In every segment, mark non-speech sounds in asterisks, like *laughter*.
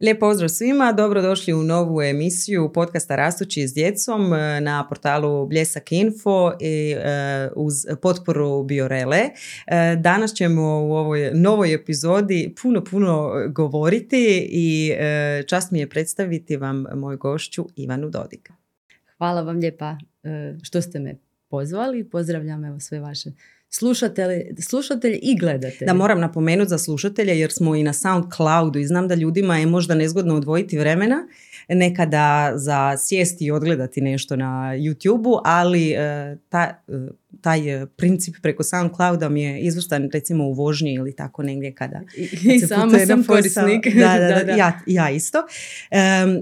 Lijep pozdrav svima, dobrodošli u novu emisiju podcasta Rastući s djecom e, na portalu Bljesak Info i e, uz potporu Biorele. E, danas ćemo u ovoj novoj epizodi puno, puno govoriti i čast mi je predstaviti vam moju gošću Ivanu Dodika. Hvala vam lijepa što ste me pozvali. Pozdravljam evo sve vaše slušatelji, slušatelji i gledatelji. Da moram napomenuti za slušatelje jer smo i na SoundCloudu i znam da ljudima je možda nezgodno odvojiti vremena nekada za sjesti i odgledati nešto na YouTube-u, ali e, ta, e, taj e, princip preko SoundClouda mi je izvrstan recimo u vožnji ili tako negdje kada... I sama sam korisnik. *laughs* Da, da, da, Ja, ja isto.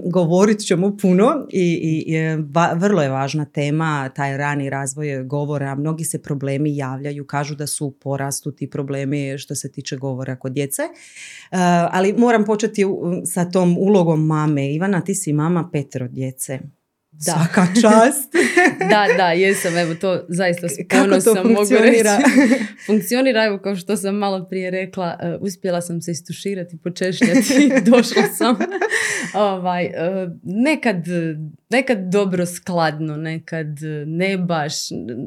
govorit ćemo puno i, i vrlo je važna tema taj rani razvoj govora. Mnogi se problemi javljaju, kažu da su porastu ti problemi što se tiče govora kod djece. ali moram početi sa tom ulogom mame. Ivana, ti si mama petero djece. Da. Svaka čast. *laughs* da, da, jesam, evo to zaista s ponosom funkcionira? mogu reći. *laughs* funkcionira, evo kao što sam malo prije rekla, uh, uspjela sam se istuširati, počešljati, *laughs* došla sam. ovaj, uh, nekad, nekad dobro skladno, nekad ne baš,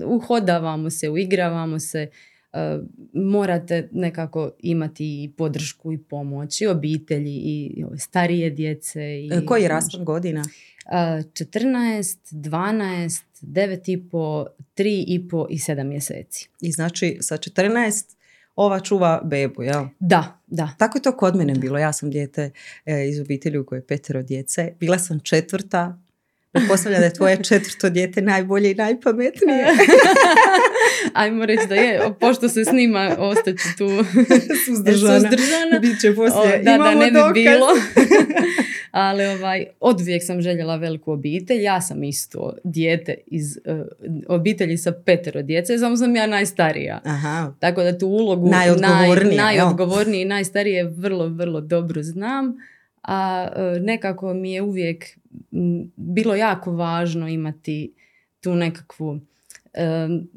uhodavamo se, uigravamo se, Uh, morate nekako imati i podršku i pomoć i obitelji i starije djece. I, Koji je raspon godina? 14, 12, 9,5, 3,5 i 7 mjeseci. I znači sa 14 ova čuva bebu, jel? Da, da. Tako je to kod mene bilo. Ja sam dijete e, iz obitelji u kojoj je petero djece. Bila sam četvrta. Pretpostavljam da je tvoje *laughs* četvrto dijete najbolje i najpametnije. *laughs* Ajmo reći da je, pošto se snima, ostaću tu *laughs* suzdržana. suzdržana. Biće poslije, da, da, ne bi bilo. Ali ovaj, od uvijek sam željela veliku obitelj. Ja sam isto dijete iz uh, obitelji sa petero djece, samo sam ja najstarija. Aha. Tako da tu ulogu najodgovorniji naj, najodgovorniji i najstarije vrlo, vrlo dobro znam. A uh, nekako mi je uvijek bilo jako važno imati tu nekakvu um,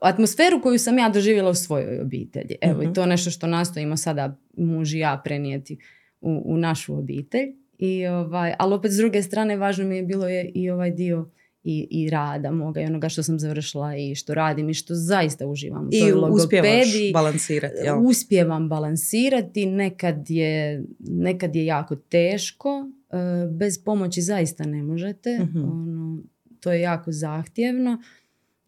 atmosferu koju sam ja doživjela u svojoj obitelji. Evo i mhm. to je nešto što nastojimo sada muž i ja prenijeti u, u našu obitelj. I ovaj, ali opet s druge strane važno mi je bilo je i ovaj dio i, i rada moga i onoga što sam završila i što radim i što zaista uživam. I to uspijevaš balansirati. Jel? Uspijevam balansirati, nekad je, nekad je jako teško, e, bez pomoći zaista ne možete, uh ono, to je jako zahtjevno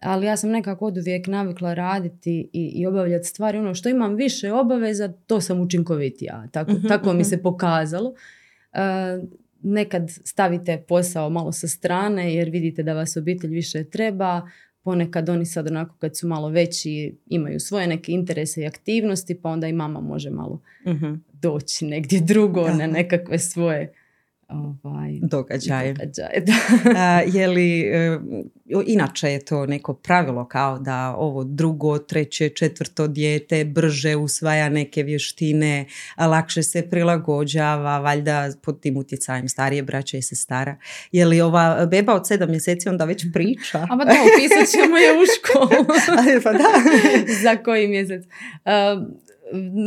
ali ja sam nekako od uvijek navikla raditi i, i obavljati stvari. Ono što imam više obaveza, to sam učinkovitija. Tako, mhm, tako mi mhm. se pokazalo. Uh, nekad stavite posao malo sa strane jer vidite da vas obitelj više treba. Ponekad oni sad onako kad su malo veći imaju svoje neke interese i aktivnosti pa onda i mama može malo uh doći negdje drugo na nekakve svoje ovaj, događaje. događaje je li, e, inače je to neko pravilo kao da ovo drugo, treće, četvrto dijete brže usvaja neke vještine, lakše se prilagođava, valjda pod tim utjecajem starije braće i sestara. Je li ova beba od sedam mjeseci onda već priča? Ama da, upisat ćemo je u školu. *laughs* pa da. *laughs* Za koji mjesec?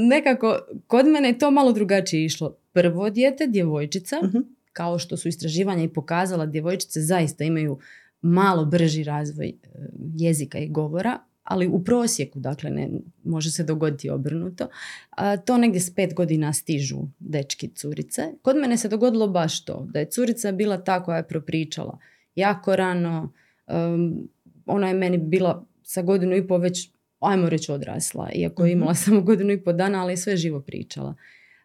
nekako, kod mene je to malo drugačije išlo. Prvo dijete, djevojčica, uh kao što su istraživanja i pokazala, djevojčice zaista imaju malo brži razvoj e, jezika i govora, ali u prosjeku, dakle, ne, može se dogoditi obrnuto. A, to negdje s pet godina stižu dečki curice. Kod mene se dogodilo baš to, da je curica bila ta koja je propričala jako rano. Um, ona je meni bila sa godinu i pol već, ajmo reći, odrasla, iako je mhm. imala *laughs* samo godinu i pol dana, ali je sve živo pričala.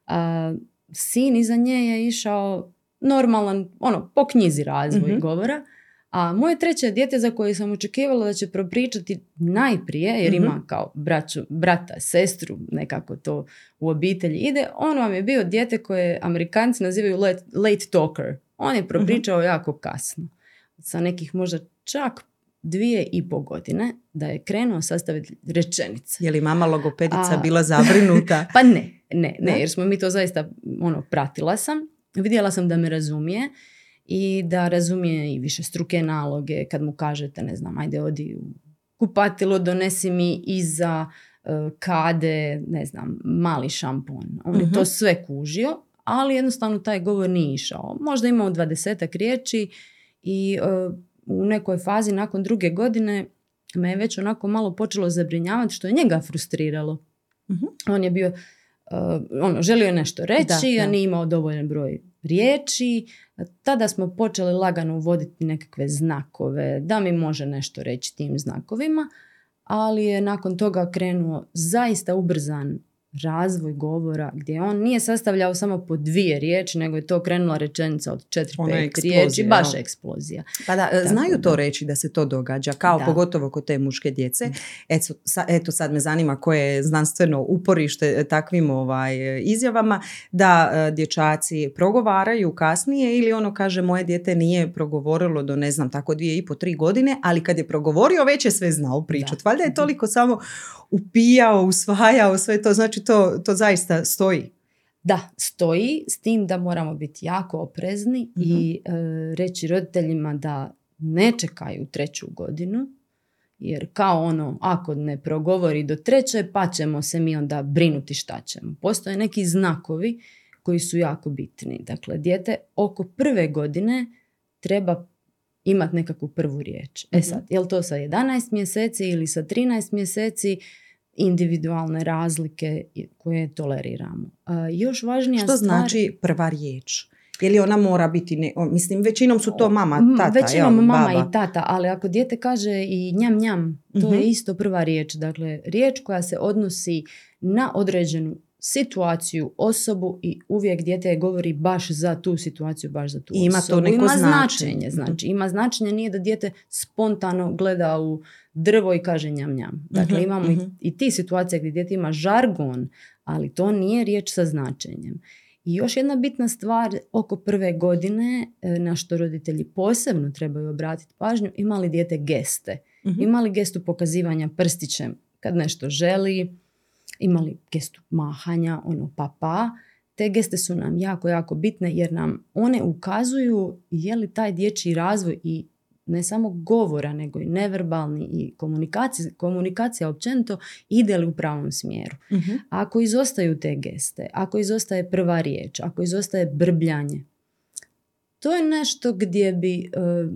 A, sin iza nje je išao normalan, ono, po knjizi razvoj mm govora. A moje treće dijete za koje sam očekivala da će propričati najprije, jer ima mhm. kao braću, brata, sestru, nekako to u obitelji ide, on vam je bio dijete koje amerikanci nazivaju late, late talker. On je propričao mhm. jako kasno. Sa nekih možda čak dvije i pol godine da je krenuo sastaviti rečenice. Je li mama logopedica bila zabrinuta? *laughs* pa ne, ne, ne, jer smo mi to zaista, ono, pratila sam vidjela sam da me razumije i da razumije i više struke naloge kad mu kažete, ne znam, ajde odi u kupatilo, donesi mi iza uh, kade, ne znam, mali šampon. On je to mhm. sve kužio, ali jednostavno taj govor nije išao. Možda imao dvadesetak riječi i e, u nekoj fazi nakon druge godine me je već onako malo počelo zabrinjavati što je njega frustriralo. Mhm. On je bio, uh, ono, želio je nešto reći, a nije imao dovoljan broj riječi. Tada smo počeli lagano uvoditi nekakve znakove, da mi može nešto reći tim znakovima, ali je nakon toga krenuo zaista ubrzan razvoj govora gdje on nije sastavljao samo po dvije riječi, nego je to krenula rečenica od četiri, pet riječi, baš eksplozija. Pa da, znaju to reći da se to događa, kao pogotovo kod te muške djece. Eto, eto sad me zanima koje je znanstveno uporište takvim ovaj, izjavama, da e, dječaci progovaraju kasnije ili ono kaže moje dijete nije progovorilo do ne znam tako dvije i po tri godine, ali kad je progovorio već je sve znao pričat. Valjda je toliko samo upijao, usvajao sve to, znači to, to zaista stoji. Da, stoji s tim da moramo biti jako oprezni i mhm. e, reći roditeljima da ne čekaju treću godinu, jer kao ono, ako ne progovori do treće, pa ćemo se mi onda brinuti šta ćemo. Postoje neki znakovi koji su jako bitni. Dakle, dijete oko prve godine treba imati nekakvu prvu riječ. E mhm. sad, je li to sa 11 mjeseci ili sa 13 mjeseci, individualne razlike koje toleriramo. još važnija Što znači prva riječ? Je li ona mora biti, ne, mislim, većinom su to mama, tata, Većinom mama i tata, ali ako dijete kaže i njam njam, to je mhm. isto prva riječ. Dakle, riječ koja se odnosi na određenu situaciju, osobu i uvijek dijete govori baš za tu situaciju, baš za tu ima To neko ima značenje. Znači, ima značenje, nije da dijete spontano gleda u drvo i kaže njam njam. Dakle, mhm, imamo mhm. i, ti situacije gdje dijete ima žargon, ali to nije riječ sa značenjem. I još jedna bitna stvar oko prve godine e, na što roditelji posebno trebaju obratiti pažnju, imali dijete geste. uh Imali gestu pokazivanja prstićem kad nešto želi, imali gestu mahanja, ono pa pa. Te geste su nam jako, jako bitne jer nam one ukazuju je li taj dječji razvoj i ne samo govora, nego i neverbalni i komunikacija, komunikacija općenito ide li u pravom smjeru. uh Ako izostaju te geste, ako izostaje prva riječ, ako izostaje brbljanje, to je nešto gdje bi e,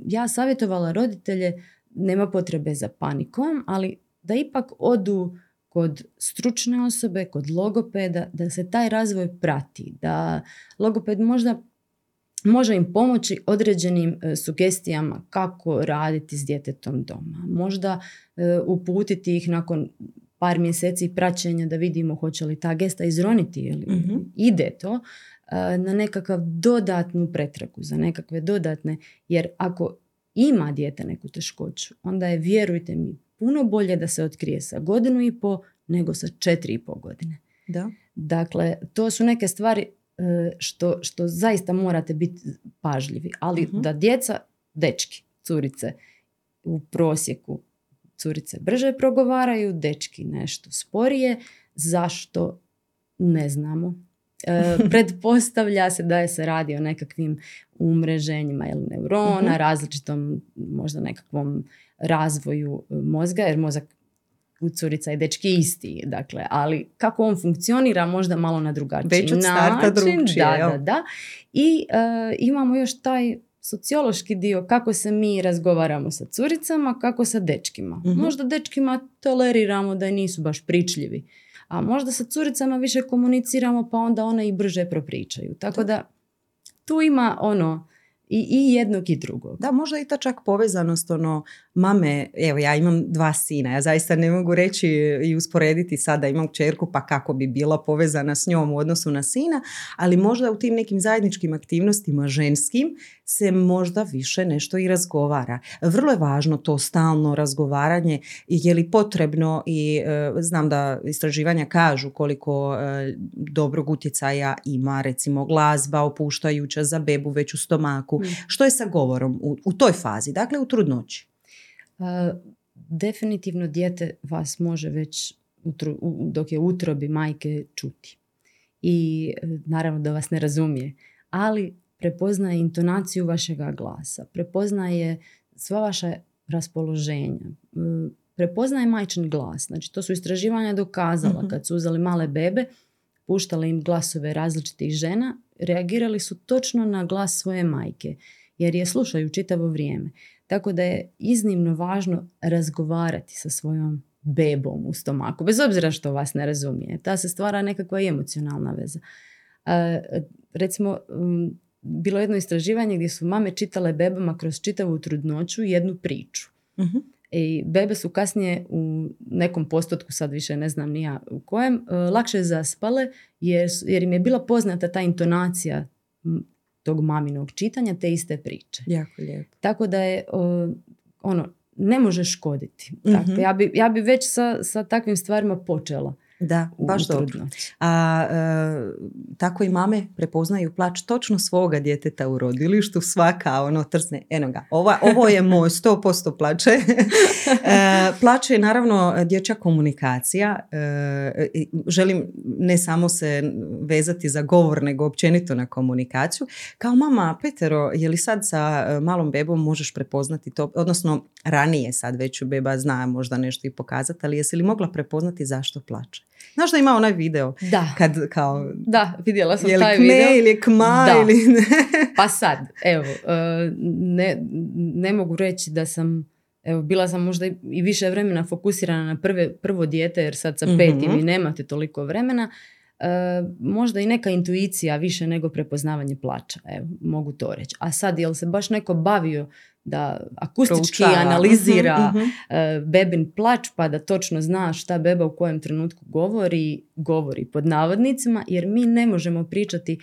ja savjetovala roditelje, nema potrebe za panikom, ali da ipak odu kod stručne osobe, kod logopeda, da se taj razvoj prati, da logoped možda može im pomoći određenim e, sugestijama kako raditi s djetetom doma. Možda e, uputiti ih nakon par mjeseci praćenja da vidimo hoće li ta gesta izroniti ili mhm. ide to e, na nekakav dodatnu pretragu, za nekakve dodatne, jer ako ima dijete neku teškoću, onda je, vjerujte mi, puno bolje da se otkrije sa godinu i po nego sa četiri i po godine. Da. Dakle, to su neke stvari E, što, što zaista morate biti pažljivi. Ali mhm. da djeca, dečki, curice u prosjeku curice brže progovaraju, dečki nešto sporije. Zašto? Ne znamo. E, *laughs* pretpostavlja se da je se radi o nekakvim umreženjima ili neurona, uh različitom možda nekakvom razvoju mozga, jer mozak u curica i dečki isti, dakle, ali kako on funkcionira možda malo na drugačiji Već od starta drugčije, da, da, da. I e, imamo još taj sociološki dio kako se mi razgovaramo sa curicama, kako sa dečkima. uh Možda dečkima toleriramo da nisu baš pričljivi, a možda sa curicama više komuniciramo pa onda one i brže propričaju. Tako da tu ima ono i, i jednog i drugog. Da, možda i ta čak povezanost, ono, mame, evo ja imam dva sina, ja zaista ne mogu reći i usporediti sada imam čerku pa kako bi bila povezana s njom u odnosu na sina, ali možda u tim nekim zajedničkim aktivnostima ženskim se možda više nešto i razgovara. Vrlo je važno to stalno razgovaranje, je li potrebno i e, znam da istraživanja kažu koliko e, dobrog utjecaja ima recimo glazba opuštajuća za bebu već u stomaku. Mm. Što je sa govorom u, u toj fazi, dakle u trudnoći? definitivno dijete vas može već dok je utrobi majke čuti. I e, naravno da vas ne razumije, ali prepoznaje intonaciju vašega glasa, prepoznaje sva vaša raspoloženja, e, prepoznaje majčin glas. Znači to su istraživanja dokazala mhm. kad su uzeli male bebe, puštala im glasove različitih žena, reagirali su točno na glas svoje majke, jer je slušaju čitavo vrijeme. Tako da je iznimno važno razgovarati sa svojom bebom u stomaku, bez obzira što vas ne razumije. Ta se stvara nekakva emocionalna veza. recimo, bilo je jedno istraživanje gdje su mame čitale bebama kroz čitavu trudnoću jednu priču. uh I bebe su kasnije u nekom postotku, sad više ne znam ni ja u kojem, e, lakše zaspale jer, jer im je bila poznata ta intonacija tog maminog čitanja te iste priče. Jako lijepo. Tako da je ono, ne može škoditi. mm ja, bi, ja bi već sa, sa takvim stvarima počela. Da, baš dobro. A e, tako i mame prepoznaju plač točno svoga djeteta u rodilištu, svaka ono trsne, eno ga, ova, ovo je *laughs* moj 100% plače. *laughs* e, plače je naravno dječja komunikacija. E, želim ne samo se vezati za govor, nego općenito na komunikaciju. Kao mama, Petero, je li sad sa e, malom bebom možeš prepoznati to, odnosno ranije sad već beba zna možda nešto i pokazati, ali jesi li mogla prepoznati zašto plače? Znaš da ima onaj video? Da. Kad kao... Da, vidjela sam je taj kme video. ili kma ili ne. pa sad, evo, e, ne, ne mogu reći da sam Evo, bila sam možda i više vremena fokusirana na prve, prvo dijete, jer sad sa petim mm i nemate toliko vremena. E, možda i neka intuicija više nego prepoznavanje plaća, evo, mogu to reći. A sad, jel se baš neko bavio da akustički analizira uh bebin plać pa da točno zna šta beba u kojem trenutku govori, govori pod navodnicima, jer mi ne možemo pričati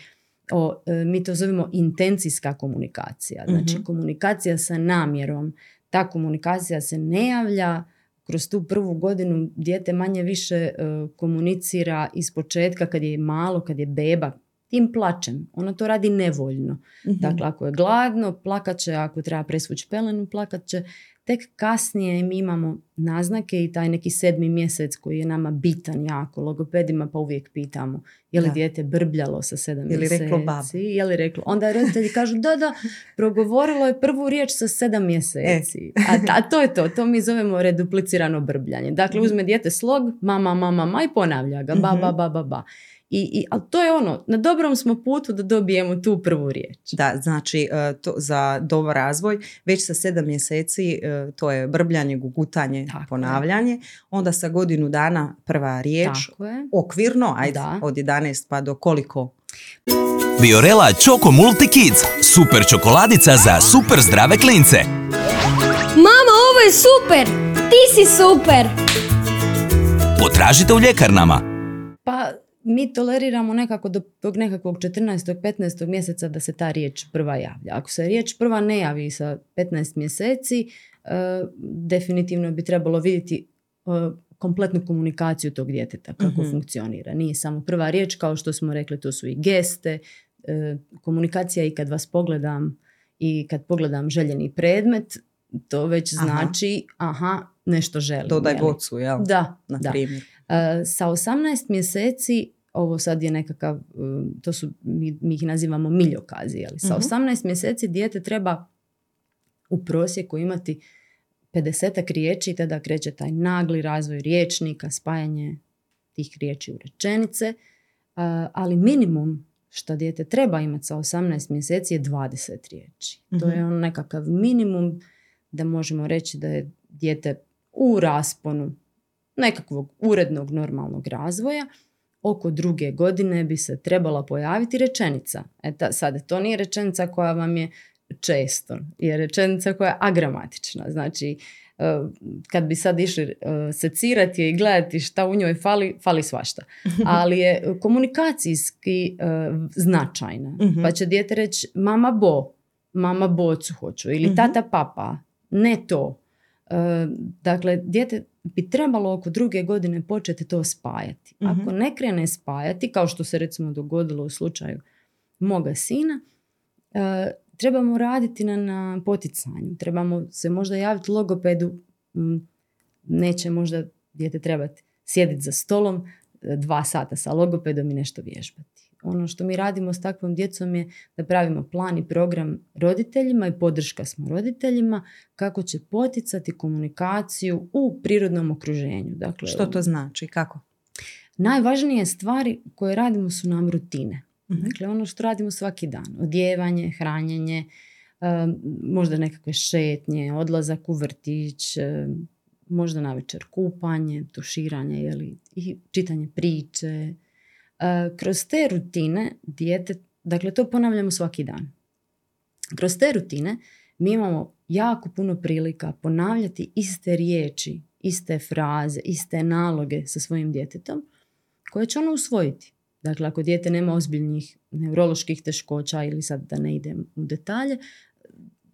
o, e, mi to zovemo intencijska komunikacija. Znači mhm. komunikacija sa namjerom. Ta komunikacija se ne javlja kroz tu prvu godinu dijete manje više komunicira iz početka kad je malo, kad je beba, tim plačem. Ona to radi nevoljno. mm Dakle, ako je gladno, plakat će, ako treba presvući pelenu, plakat će. Tek kasnije mi imamo naznake i taj neki sedmi mjesec koji je nama bitan jako. Logopedima pa uvijek pitamo je li dijete brbljalo sa sedam je li mjeseci. Reklo Je li reklo Onda roditelji kažu da, da, progovorilo je prvu riječ sa sedam mjeseci. E. A, a, to je to. To mi zovemo reduplicirano brbljanje. Dakle, mhm. uzme dijete slog, mama, mama, mama i ponavlja ga. Ba, ba, mhm. ba, ba, ba. I, i, ali to je ono, na dobrom smo putu da dobijemo tu prvu riječ. Da, znači e, to, za dobar razvoj već sa sedam mjeseci e, to je brbljanje, gugutanje, Tako ponavljanje. Onda sa godinu dana prva riječ, Tako je. okvirno, ajde, da. od 11 pa do koliko? Biorela Choco Multi Kids, super čokoladica za super zdrave klince. Mama, ovo je super! Ti si super! Potražite u ljekarnama. Pa mi toleriramo nekako do tog nekakvog 14. 15. mjeseca da se ta riječ prva javlja. Ako se riječ prva ne javi sa 15 mjeseci, e, definitivno bi trebalo vidjeti e, kompletnu komunikaciju tog djeteta, kako mhm. funkcionira. Nije samo prva riječ, kao što smo rekli, to su i geste, e, komunikacija i kad vas pogledam i kad pogledam željeni predmet, to već znači, aha, nešto želim. Dodaj bocu, jel? Da, na primjer. Sa 18 mjeseci ovo sad je nekakav, um, to su, mi, mi ih nazivamo miljokazi, ali sa 18 mhm. mjeseci dijete treba u prosjeku imati 50 riječi, tada kreće taj nagli razvoj riječnika, spajanje tih riječi u rečenice, ali minimum što dijete treba imati sa 18 mjeseci je 20 riječi. To je mhm. on nekakav minimum da možemo reći da je dijete u rasponu nekakvog urednog normalnog razvoja oko druge godine bi se trebala pojaviti rečenica. E ta, sad, to nije rečenica koja vam je često, je rečenica koja je agramatična. Znači, e, kad bi sad išli e, secirati je i gledati šta u njoj fali, fali svašta. *laughs* Ali je komunikacijski e, značajna. Mhm. Pa će dijete reći mama bo, mama bocu hoću ili mhm. tata papa, ne to. Dakle, dijete bi trebalo oko druge godine početi to spajati. Mhm. Ako ne krene spajati, kao što se recimo dogodilo u slučaju moga sina, e, trebamo raditi na, na poticanju. Trebamo se možda javiti logopedu, neće možda dijete trebati sjediti za stolom e, dva sata sa logopedom i nešto vježbati ono što mi radimo s takvom djecom je da pravimo plan i program roditeljima i podrška smo roditeljima kako će poticati komunikaciju u prirodnom okruženju. Dakle, što to znači? Kako? Najvažnije stvari koje radimo su nam rutine. Mhm. Dakle, ono što radimo svaki dan. Odjevanje, hranjenje, možda nekakve šetnje, odlazak u vrtić, možda na večer kupanje, tuširanje jeli, i čitanje priče. Uh, kroz te rutine dijete, dakle to ponavljamo svaki dan. Kroz te rutine mi imamo jako puno prilika ponavljati iste riječi, iste fraze, iste naloge sa svojim djetetom koje će ono usvojiti. Dakle, ako dijete nema ozbiljnih neuroloških teškoća ili sad da ne idem u detalje,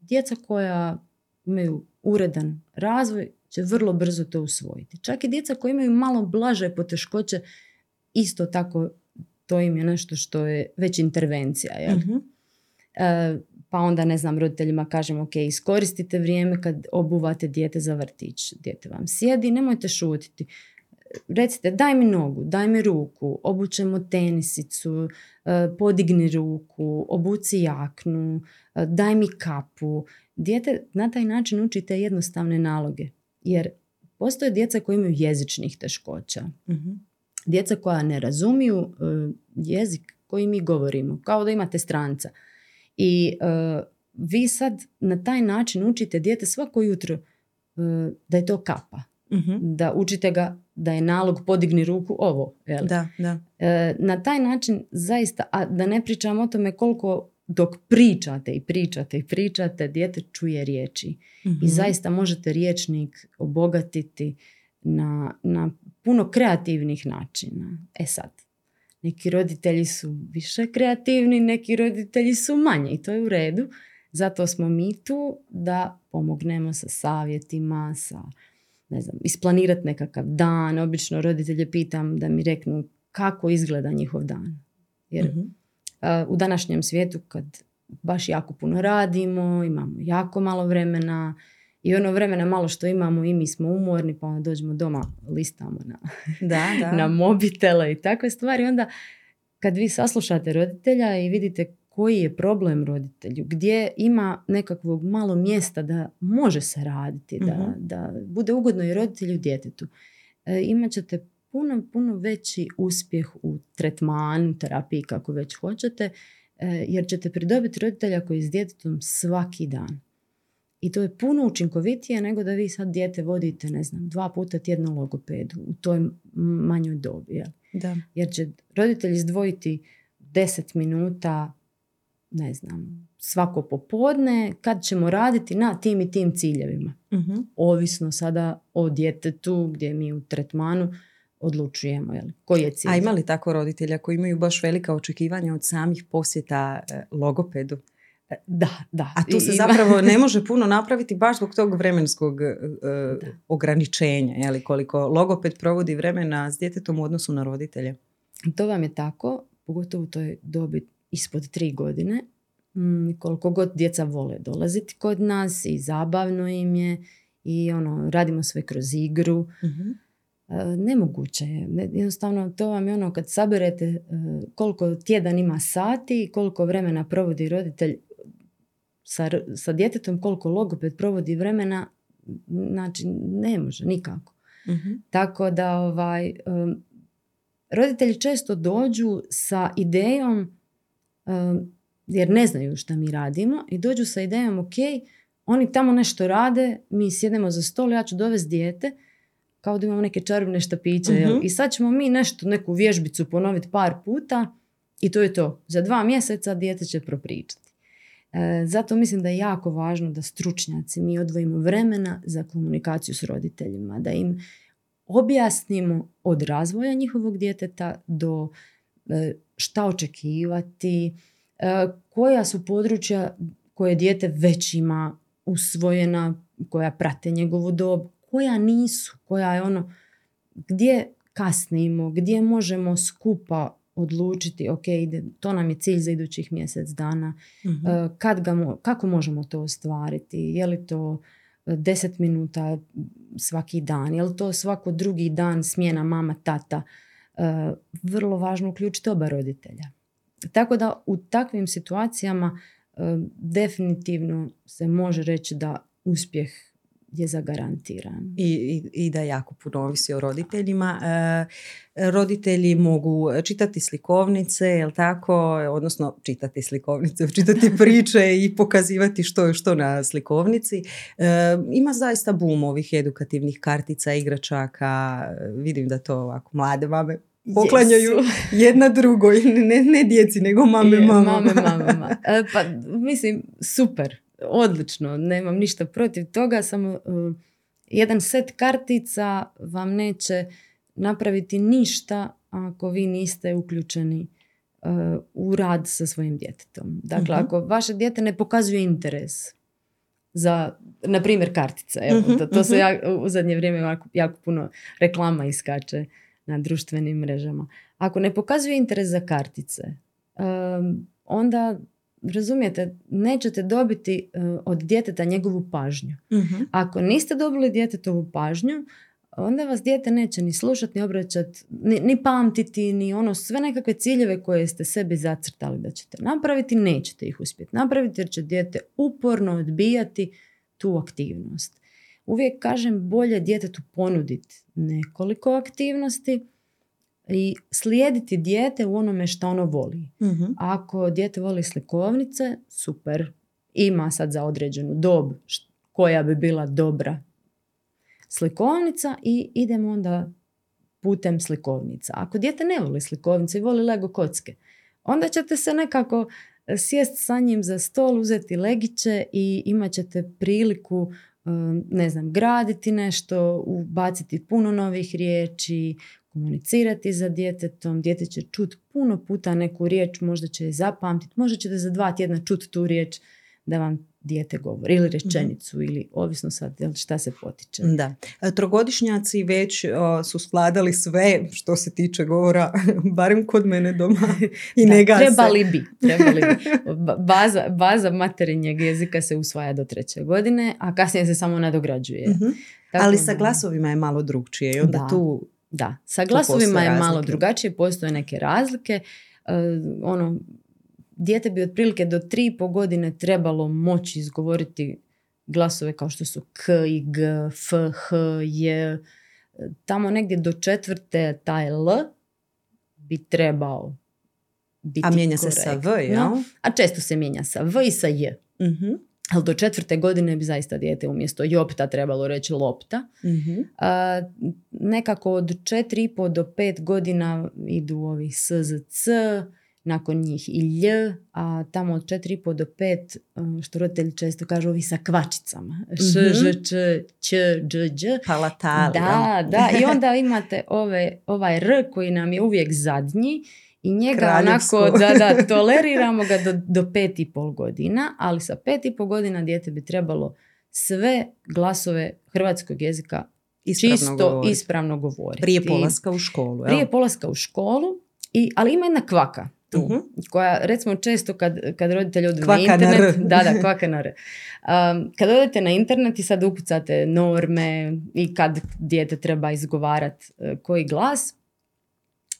djeca koja imaju uredan razvoj će vrlo brzo to usvojiti. Čak i djeca koja imaju malo blaže poteškoće, isto tako to im je nešto što je već intervencija. Jel? Mhm. E, pa onda, ne znam, roditeljima kažem, ok, iskoristite vrijeme kad obuvate dijete za vrtić. Dijete vam sjedi, nemojte šutiti. Recite, daj mi nogu, daj mi ruku, obućemo tenisicu, e, podigni ruku, obuci jaknu, e, daj mi kapu. Dijete na taj način učite jednostavne naloge. Jer postoje djeca koji imaju jezičnih teškoća. Mhm. Djeca koja ne razumiju e, jezik koji mi govorimo, kao da imate stranca. I e, vi sad na taj način učite dijete svako jutro e, da je to kapa. Mhm. Da učite ga da je nalog podigni ruku ovo. Jel? Da, da. E, na taj način zaista, a da ne pričam o tome koliko dok pričate i pričate i pričate, dijete čuje riječi. Mhm. I zaista možete riječnik obogatiti na, na puno kreativnih načina. E sad, neki roditelji su više kreativni, neki roditelji su manje i to je u redu. Zato smo mi tu da pomognemo sa savjetima, sa ne znam, isplanirati nekakav dan. Obično roditelje pitam da mi reknu kako izgleda njihov dan. Jer Mhm. a, u današnjem svijetu kad baš jako puno radimo, imamo jako malo vremena i ono vremena malo što imamo i mi smo umorni pa onda dođemo doma, listamo na, Da, *laughs* da. na mobitele i takve stvari. Onda kad vi saslušate roditelja i vidite koji je problem roditelju, gdje ima nekakvog malo mjesta da može se raditi, da, Mhm. da bude ugodno i roditelju i djetetu, e, imat ćete puno, puno veći uspjeh u tretmanu, terapiji, kako već hoćete, e, jer ćete pridobiti roditelja koji je s djetetom svaki dan. I to je puno učinkovitije nego da vi sad dijete vodite, ne znam, dva puta tjedno logopedu u toj manjoj dobi. Jel? Da. Jer će roditelj izdvojiti 10 minuta, ne znam, svako popodne kad ćemo raditi na tim i tim ciljevima. Mhm. Ovisno sada o djetetu gdje mi u tretmanu odlučujemo jel, koji je cilj. A ima li tako roditelja koji imaju baš velika očekivanja od samih posjeta e, logopedu? Da, da. A tu se zapravo ne *laughs* može puno napraviti baš zbog tog vremenskog e, e, ograničenja, je li koliko logoped provodi vremena s djetetom u odnosu na roditelje. To vam je tako, pogotovo u toj dobi ispod tri godine. Mm, koliko god djeca vole dolaziti kod nas i zabavno im je i ono, radimo sve kroz igru. Mhm. E, nemoguće je. Jednostavno to vam je ono kad saberete koliko tjedan ima sati i koliko vremena provodi roditelj sa, sa djetetom, koliko logoped provodi vremena, znači ne može nikako. Mhm. Tako da ovaj, um, roditelji često dođu sa idejom, um, jer ne znaju šta mi radimo, i dođu sa idejom, ok, oni tamo nešto rade, mi sjedemo za stol, ja ću dovesti dijete, kao da imamo neke čarobne štapiće. jel? Mhm. I sad ćemo mi nešto, neku vježbicu ponoviti par puta i to je to. Za dva mjeseca dijete će propričati. E, zato mislim da je jako važno da stručnjaci mi odvojimo vremena za komunikaciju s roditeljima, da im objasnimo od razvoja njihovog djeteta do e, šta očekivati, e, koja su područja koje dijete već ima usvojena, koja prate njegovu dob, koja nisu, koja je ono gdje kasnimo, gdje možemo skupa odlučiti, ok, ide, to nam je cilj za idućih mjesec dana. E, kad ga, mo- kako možemo to ostvariti, je li to e, 10 minuta svaki dan, je li to svako drugi dan smjena mama, tata, E, vrlo važno uključiti oba roditelja. Tako da u takvim situacijama definitivno se može reći da uspjeh je zagarantiran. I, i, i da jako puno ovisi o roditeljima. E, roditelji mogu čitati slikovnice, jel tako, odnosno čitati slikovnice, *laughs* čitati *laughs* priče i pokazivati što je što na slikovnici. E, ima zaista bum ovih edukativnih kartica, igračaka, vidim da to ovako mlade mame poklanjaju *laughs* jedna drugoj, ne, ne djeci, nego mame, Je, mama. mame, mama. E, Pa mislim, super, odlično, nemam ništa protiv toga, samo e, jedan set kartica vam neće napraviti ništa ako vi niste uključeni e, u rad sa svojim djetetom. Dakle, Mhm. ako vaše dijete ne pokazuje interes za, na primjer, kartice. Evo, Mhm, to, to se mhm. ja, u zadnje vrijeme jako, jako puno reklama iskače na društvenim mrežama. Ako ne pokazuje interes za kartice, um, onda razumijete, nećete dobiti uh, od djeteta njegovu pažnju. Mhm. Ako niste dobili djetetovu pažnju, onda vas dijete neće ni slušati, ni obraćati, ni, ni pamtiti, ni ono, sve nekakve ciljeve koje ste sebi zacrtali da ćete napraviti, nećete ih uspjeti napraviti jer će dijete uporno odbijati tu aktivnost. Uvijek kažem bolje djetetu ponuditi nekoliko aktivnosti i slijediti dijete u onome što ono voli. Mhm. Ako dijete voli slikovnice, super. Ima sad za određenu dob koja bi bila dobra slikovnica i idemo onda putem slikovnica. Ako dijete ne voli slikovnice i voli Lego kocke, onda ćete se nekako e, sjest sa njim za stol, uzeti legiće i imat ćete priliku um, ne znam, graditi nešto, ubaciti puno novih riječi, komunicirati za djetetom, dijete će čut puno puta neku riječ, možda će je zapamtiti, možda ćete za dva tjedna čut tu riječ da vam dijete govori ili rečenicu ili ovisno sad šta se potiče. Da. Trogodišnjaci već o, su skladali sve što se tiče govora, *laughs* barem kod mene doma i *laughs* Da, ne gase. trebali bi, trebali bi. *laughs* Ba- Baza, baza materinjeg jezika se usvaja do treće godine, a kasnije se samo nadograđuje. Mhm. Tako Ali sa glasovima je malo drugčije i onda Da. tu Da, sa glasovima je malo razlike. drugačije, postoje neke razlike. E, ono, dijete bi otprilike do tri i po godine trebalo moći izgovoriti glasove kao što su k i g, f, h, j. E, Tamo negdje do četvrte taj l bi trebao biti a mijenja se sa. V, jel? A često se mijenja sa v i sa j. Mhm. Ali do četvrte godine bi zaista dijete umjesto jopta trebalo reći lopta. Mhm. A, nekako od 4,5 do 5 godina idu ovi S, Z, C, nakon njih i Lj, a tamo od 4,5 do 5, a, što roditelji često kažu, ovi sa kvačicama. Š, Mhm. Ž, Č, Dž, Dž. Palatali, Da, da, i onda imate ove, ovaj R koji nam je uvijek zadnji i njega Kraljevsko. onako, da, da, *laughs* toleriramo ga do, do pet i pol godina, ali sa pet i pol godina dijete bi trebalo sve glasove hrvatskog jezika Ispravno čisto govoriti. ispravno govoriti. Prije polaska u školu, jel? Prije polaska u školu, i, ali ima jedna kvaka tu, Mhm. koja recimo često kad, kad roditelji odu Kvaka na na internet, da, da, *laughs* kvaka na R. Um, kad odete na internet i sad ukucate norme i kad dijete treba izgovarati koji glas,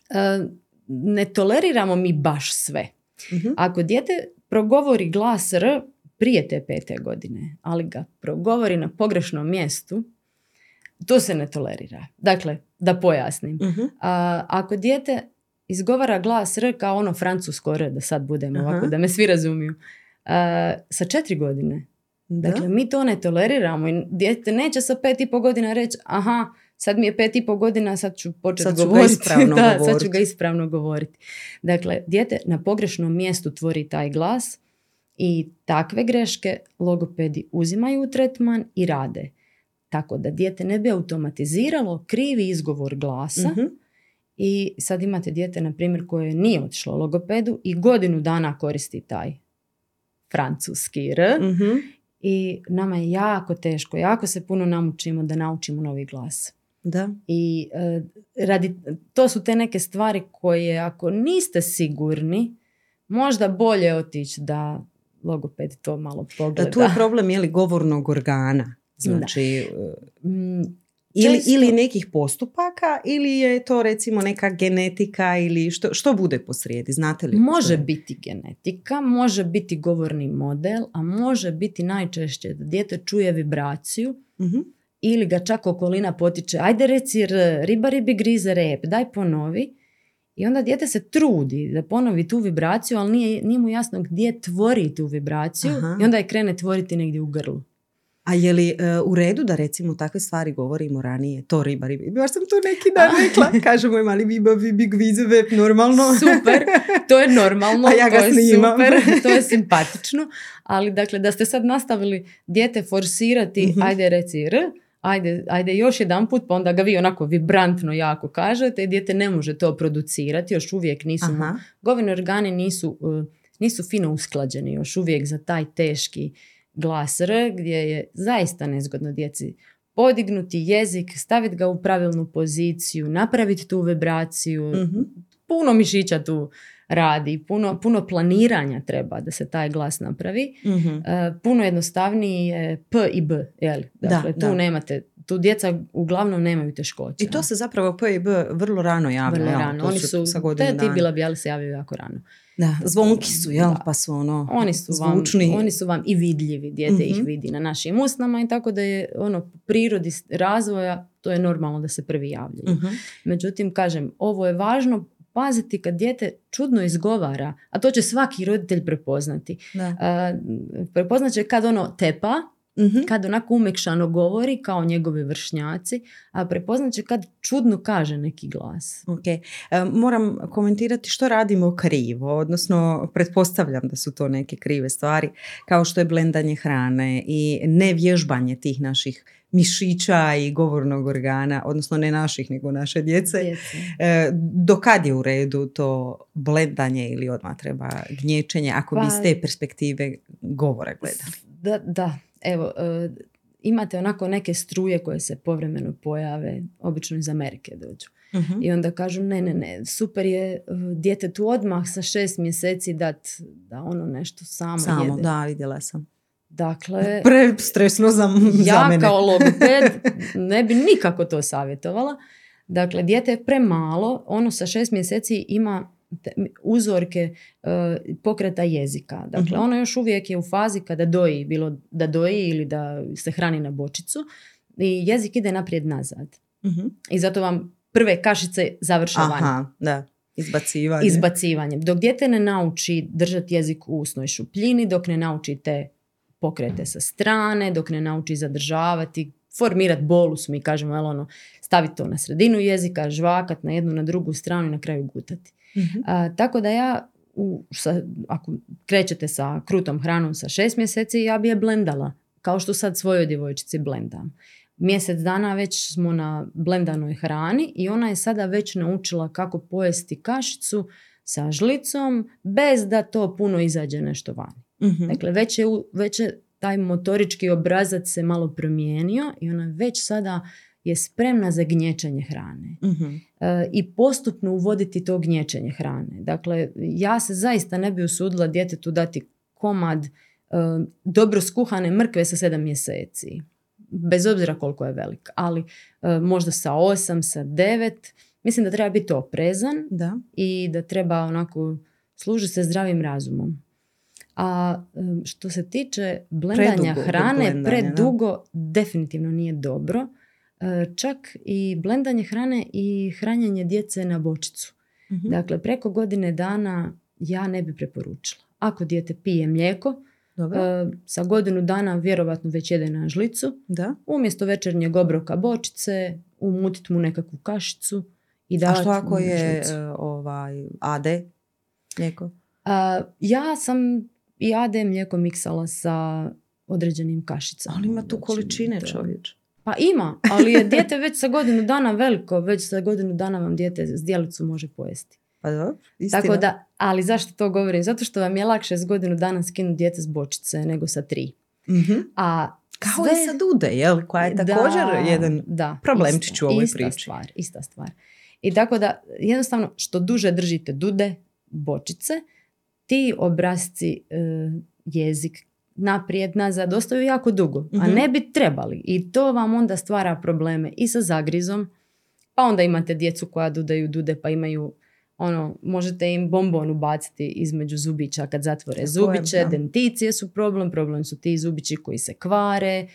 uh, ne toleriramo mi baš sve. Mhm. Ako dijete progovori glas R prije te pete godine, ali ga progovori na pogrešnom mjestu, to se ne tolerira. Dakle, da pojasnim. Mhm. A, ako dijete izgovara glas R kao ono francusko R, da sad budemo Aha. ovako, da me svi razumiju, a, sa četiri godine. Da. Dakle, mi to ne toleriramo i dijete neće sa pet i pol godina reći, aha, sad mi je pet i pol godina, sad ću početi Sad ću ga govoriti. ispravno *laughs* da, sad ću govoriti. ga ispravno govoriti. Dakle, dijete na pogrešnom mjestu tvori taj glas i takve greške logopedi uzimaju u tretman i rade. Tako da dijete ne bi automatiziralo krivi izgovor glasa Mhm. i sad imate dijete, na primjer, koje nije otišlo logopedu i godinu dana koristi taj francuski R Mhm. i nama je jako teško, jako se puno namučimo da naučimo novi glas. Da. I e, radi, to su te neke stvari koje ako niste sigurni, možda bolje otići da logoped to malo pogleda. Da, tu je problem je li govornog organa. Znači, Mm, Ili, često- ili nekih postupaka ili je to recimo neka genetika ili što, što bude posrijedi, znate li? Može je? biti genetika, može biti govorni model, a može biti najčešće da dijete čuje vibraciju Mhm. Ili ga čak okolina potiče, ajde reci r, riba ribi grize rep, daj ponovi. I onda dijete se trudi da ponovi tu vibraciju, ali nije, nije mu jasno gdje tvori tu vibraciju Aha. i onda je krene tvoriti negdje u grlu. A je li e, u redu da recimo takve stvari govorimo ranije? To riba, riba. Baš sam to neki dan rekla. *laughs* Kaže moj mali viba, vibi, gvizeve, normalno. *laughs* Super, to je normalno, A ja ga to je snimam. super, *laughs* to je simpatično, ali dakle da ste sad nastavili dijete forsirati, Mhm. ajde reci r, ajde, ajde još jedan put, pa onda ga vi onako vibrantno jako kažete i dijete ne može to producirati, još uvijek nisu, Aha. govorni organi nisu, uh, nisu fino usklađeni još uvijek za taj teški glas r, gdje je zaista nezgodno djeci podignuti jezik, staviti ga u pravilnu poziciju, napraviti tu vibraciju, Mhm. puno mišića tu radi, puno, puno planiranja treba da se taj glas napravi. Mhm. E, puno jednostavniji je P i B, jel? Dakle, Da, tu da. nemate, tu djeca uglavnom nemaju teškoće. I to se zapravo P i B vrlo rano javlja. vrlo rano. Oni su, sa te dana. bila bi, ali se javljaju jako rano. Da, zvonki su, jel? Da. Pa su ono Oni su, vam, zvučni. oni su vam i vidljivi, dijete ih Mhm. vidi na našim usnama i tako da je ono po prirodi razvoja, to je normalno da se prvi javljaju. Mhm. Međutim, kažem, ovo je važno paziti kad dijete čudno izgovara, a to će svaki roditelj prepoznati. Da. Prepoznat će kad ono tepa, Mhm. kad onako umekšano govori kao njegovi vršnjaci, a prepoznat će kad čudno kaže neki glas. Ok. E, moram komentirati što radimo krivo, odnosno pretpostavljam da su to neke krive stvari, kao što je blendanje hrane i nevježbanje tih naših mišića i govornog organa, odnosno ne naših nego naše djece. Djece. E, do kad je u redu to blendanje ili odmah treba gnječenje, ako bi Pa- iz te perspektive govora gledali? Da, da, evo, e, imate onako neke struje koje se povremeno pojave, obično iz Amerike dođu. Mhm. I onda kažu ne, ne, ne, super je e, djetetu odmah sa šest mjeseci dat da ono nešto samo, Samo, jede. da, vidjela sam. Dakle, Prestresno za, za ja mene. kao logoped *laughs* ne bi nikako to savjetovala. Dakle, dijete je premalo, ono sa šest mjeseci ima te- uzorke e, pokreta jezika. Dakle, Mhm. ono još uvijek je u fazi kada doji, bilo da doji ili da se hrani na bočicu i jezik ide naprijed nazad. Mhm. I zato vam prve kašice završe van. Aha, da. Izbacivanje. Izbacivanjem. Dok dijete ne nauči držati jezik u usnoj šupljini, dok ne nauči te pokrete sa strane, dok ne nauči zadržavati, formirati bolus, mi kažemo, jel ono, staviti to na sredinu jezika, žvakat na jednu, na drugu stranu i na kraju gutati. Mhm. A, tako da ja, u, sa, ako krećete sa krutom hranom sa šest mjeseci, ja bi je blendala, kao što sad svojoj djevojčici blendam. Mjesec dana već smo na blendanoj hrani i ona je sada već naučila kako pojesti kašicu sa žlicom bez da to puno izađe nešto van. Mhm. Dakle, već je, već je taj motorički obrazac se malo promijenio i ona već sada je spremna za gnječenje hrane Mhm. e, i postupno uvoditi to gnječenje hrane. Dakle, ja se zaista ne bi usudila djetetu dati komad e, dobro skuhane mrkve sa sedam mjeseci. Bez obzira koliko je velik. Ali e, možda sa osam, sa devet. Mislim da treba biti oprezan Da. i da treba onako služiti se zdravim razumom. A što se tiče blendanja Predugo hrane, blendanja, da. predugo definitivno nije dobro. E, Čak i blendanje hrane i hranjenje djece na bočicu. Mhm. Dakle, preko godine dana ja ne bi preporučila. Ako dijete pije mlijeko, Dobro. e, sa godinu dana vjerovatno već jede na žlicu, da. umjesto večernjeg obroka bočice, umutit mu nekakvu kašicu i A davati što ako je žlicu. e, ovaj AD mlijeko? A, ja sam i AD mlijeko miksala sa određenim kašicama. Ali ima tu Znači, količine čovječ. Pa ima, ali je dijete već sa godinu dana veliko, već sa godinu dana vam dijete zdjelicu može pojesti. Pa dobro, istina. Tako da, ali zašto to govorim? Zato što vam je lakše s godinu dana skinuti dijete s bočice nego sa tri. Mhm. A Kao sve- i sa dude, jel? Koja je također Da, jedan da, problemčić isto, u ovoj ista priči. Stvar, ista stvar. I tako da, jednostavno, što duže držite dude, bočice, ti obrazci e, jezik naprijed, nazad, ostaju jako dugo, a Mhm. ne bi trebali. I to vam onda stvara probleme i sa zagrizom, pa onda imate djecu koja dudaju dude, pa imaju ono, možete im bombon ubaciti između zubića kad zatvore Tako je, zubiće, da. denticije su problem, problem su ti zubići koji se kvare,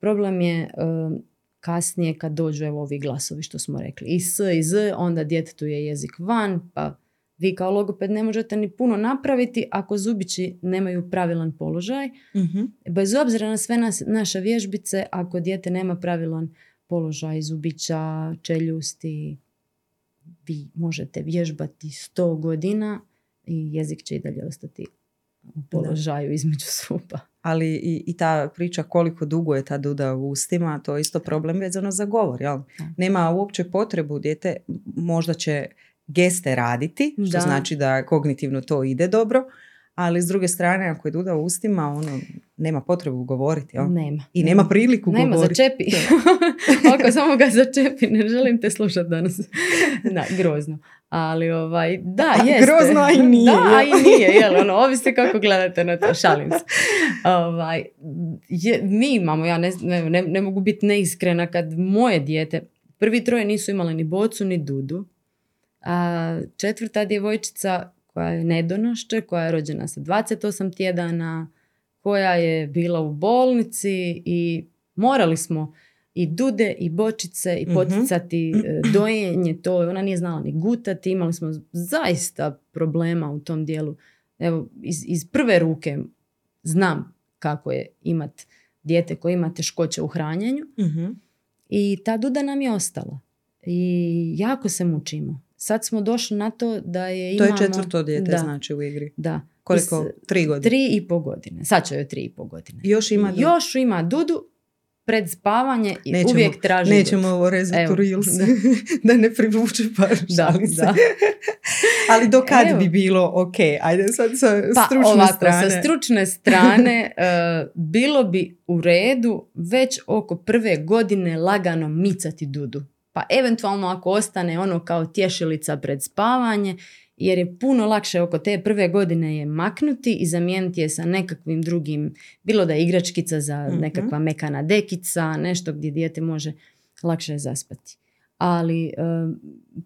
problem je um, kasnije kad dođu evo ovi glasovi što smo rekli i s i z, onda djetetu je jezik van, pa vi kao logoped ne možete ni puno napraviti ako zubići nemaju pravilan položaj. Mhm. Bez obzira na sve nas, naše vježbice, ako dijete nema pravilan položaj zubića, čeljusti, vi možete vježbati 100 godina i jezik će i dalje ostati u položaju između zuba. Ali i, i ta priča koliko dugo je ta duda u ustima, to je isto problem vezano za govor. Jel? Da. Nema uopće potrebu, dijete možda će geste raditi, što Da. znači da kognitivno to ide dobro, ali s druge strane ako je duda u ustima, ono, nema potrebu govoriti. Jel? Nema. I nema priliku Nema, govoriti. začepi. Ako *laughs* samo ga začepi, ne želim te slušati danas. *laughs* Da, grozno. Ali ovaj, da, A, jeste. grozno, a i nije, Da, a i nije, jel, ono, ovisi kako gledate na to, šalim se. Ovaj, je, mi imamo, ja ne, ne, ne, ne mogu biti neiskrena kad moje dijete, prvi troje nisu imali ni bocu ni dudu, a četvrta djevojčica koja je nedonošče, koja je rođena sa 28 tjedana, koja je bila u bolnici i morali smo i dude i bočice i Mhm. poticati e, dojenje, to ona nije znala ni gutati, imali smo zaista problema u tom dijelu. Evo, iz, iz prve ruke znam kako je imat dijete koje ima teškoće u hranjenju Mhm. i ta duda nam je ostala. I jako se mučimo. Sad smo došli na to da je To imamo... je četvrto dijete da, znači u igri. Da. Koliko? Is- Tri godine. Tri i po godine. Sad će joj tri i po godine. Još ima dudu. Još ima dudu pred spavanje i Nećemo- uvijek traži Nećemo dud. ovo rezati u Reels. da. *laughs* *laughs* da ne privuče par Da, da. *laughs* Ali do kad Evo. bi bilo ok? Ajde sad sa Pa stručne ovako, strane. sa stručne strane e, bilo bi u redu već oko prve godine lagano micati dudu. Pa eventualno ako ostane ono kao tješilica pred spavanje, jer je puno lakše oko te prve godine je maknuti i zamijeniti je sa nekakvim drugim, bilo da je igračkica za Mhm. nekakva mekana dekica, nešto gdje dijete može lakše zaspati. Ali e,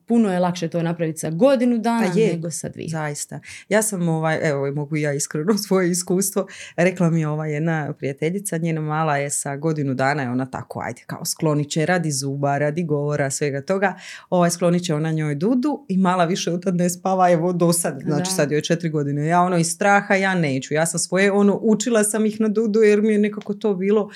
puno je lakše to napraviti sa godinu dana Pa je. nego sa dvije. Zaista. Ja sam, ovaj, evo mogu ja iskreno *laughs* svoje iskustvo, rekla mi ova jedna prijateljica, njena mala je sa godinu dana je ona tako, ajde, kao sklonit će radi zuba, radi govora, svega toga, ovaj sklonit će ona njoj dudu i mala više od tad ne spava, evo do sad, znači Da. sad joj četiri godine. Ja ono iz straha, ja neću, ja sam svoje, ono, učila sam ih na dudu jer mi je nekako to bilo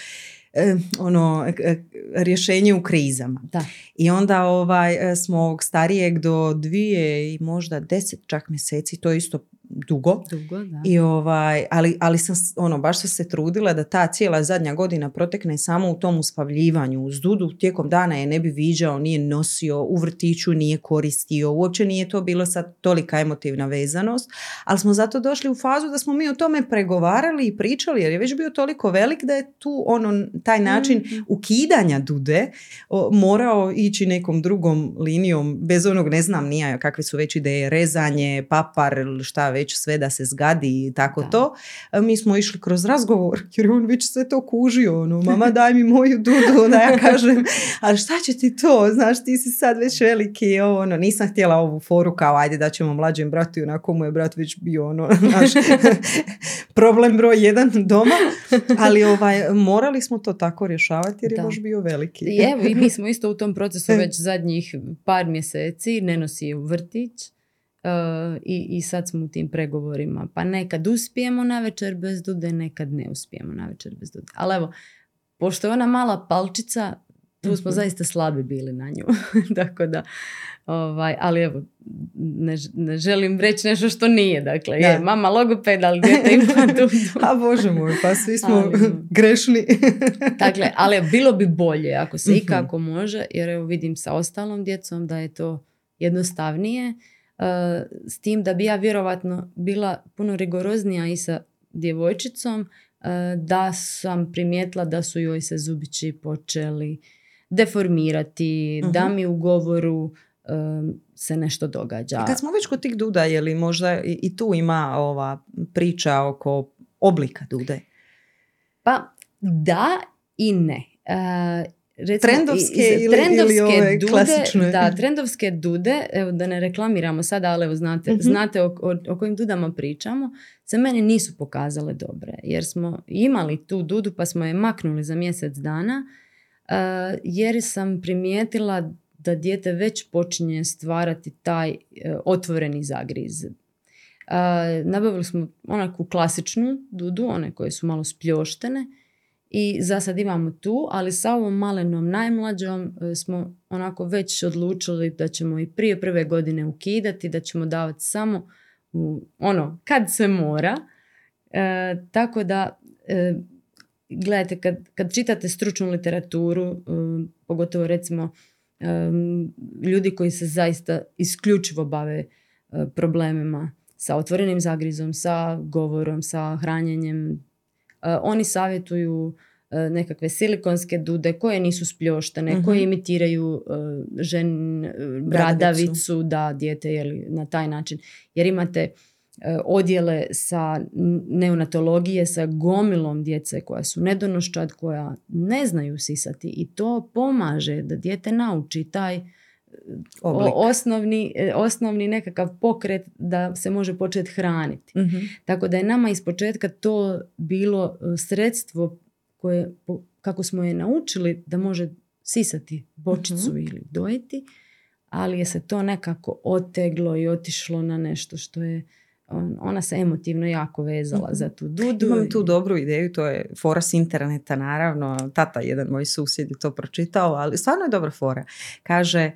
ono, e, e, rješenje u krizama. Da. I onda ovaj, e, smo ovog starijeg do dvije i možda deset čak mjeseci, to je isto dugo. Dugo, da. I ovaj, ali, ali sam ono, baš sam se trudila da ta cijela zadnja godina protekne samo u tom uspavljivanju. Uz dudu tijekom dana je ne bi viđao, nije nosio, u vrtiću nije koristio, uopće nije to bilo sad tolika emotivna vezanost, ali smo zato došli u fazu da smo mi o tome pregovarali i pričali jer je već bio toliko velik da je tu ono, taj način Mhm. ukidanja dude o, morao ići nekom drugom linijom, bez onog ne znam nija kakve su već ideje, rezanje, papar ili šta već sve da se zgadi i tako Da. to. A Mi smo išli kroz razgovor jer je on već sve to kužio, ono, mama daj mi moju dudu, da ja *laughs* kažem, ali šta će ti to, znaš, ti si sad već veliki, ono, nisam htjela ovu foru kao ajde da ćemo mlađem bratu i onako mu je brat već bio ono, *laughs* naš *laughs* problem broj jedan doma, ali ovaj, morali smo to tako rješavati jer je Da. baš bio veliki. I evo, i mi smo isto u tom procesu već zadnjih par mjeseci, ne nosi je u vrtić e, i, i sad smo u tim pregovorima. Pa nekad uspijemo na večer bez dude, nekad ne uspijemo na večer bez dude. Ali evo, pošto je ona mala palčica, tu smo Mhm. zaista slabi bili na nju. *laughs* Tako da, ovaj, ali evo, ne, ne želim reći nešto što nije. Dakle, je Da. mama logoped, ali dijete ima dudu. *laughs* A bože moj, pa svi smo Ali- *laughs* grešni. Dakle, ali bilo bi bolje ako se Mhm. ikako može, jer evo vidim sa ostalom djecom da je to jednostavnije, s tim da bi ja vjerovatno bila puno rigoroznija i sa djevojčicom, e, da sam primijetila da su joj se zubići počeli deformirati, Mhm. da mi u govoru e, se nešto događa. Kad smo već kod tih duda, je li možda i, i tu ima ova priča oko oblika dude? Pa da i ne. E, recimo, Trendovske iz- ili- trendovske ili ove dude, klasične? Da, trendovske dude, evo da ne reklamiramo sada, ali evo znate, Mhm. znate o, o, o kojim dudama pričamo, se meni nisu pokazale dobre, jer smo imali tu dudu pa smo je maknuli za mjesec dana, e, jer sam primijetila da dijete već počinje stvarati taj e, otvoreni zagriz. E, nabavili smo onakvu klasičnu dudu, one koje su malo spljoštene, i za sad imamo tu, ali sa ovom malenom najmlađom e, smo onako već odlučili da ćemo i prije prve godine ukidati, da ćemo davati samo ono, kad se mora. E, tako da, e, gledajte, kad, kad čitate stručnu literaturu, e, pogotovo recimo e, ljudi koji se zaista isključivo bave e, problemima sa otvorenim zagrizom, sa govorom, sa hranjenjem, oni savjetuju e, nekakve silikonske dude koje nisu spljoštene, Mhm. koje imitiraju e, žen, e, bradavicu, da dijete je na taj način. Jer imate e, odjele sa neonatologije sa gomilom djece koja su nedonoščad, koja ne znaju sisati i to pomaže da dijete nauči taj e. o- osnovni, e, osnovni nekakav pokret da se može početi hraniti. Mhm. Tako da je nama iz početka to bilo e, sredstvo koje, kako smo je naučili da može sisati bočicu ili dojiti, ali je se to nekako oteglo i otišlo na nešto što je on- ona se emotivno jako vezala Mhm. za tu dudu. Imam tu dobru ideju, to je fora s interneta, naravno. Tata, jedan moj susjed je to pročitao, ali stvarno je dobra fora. Kaže,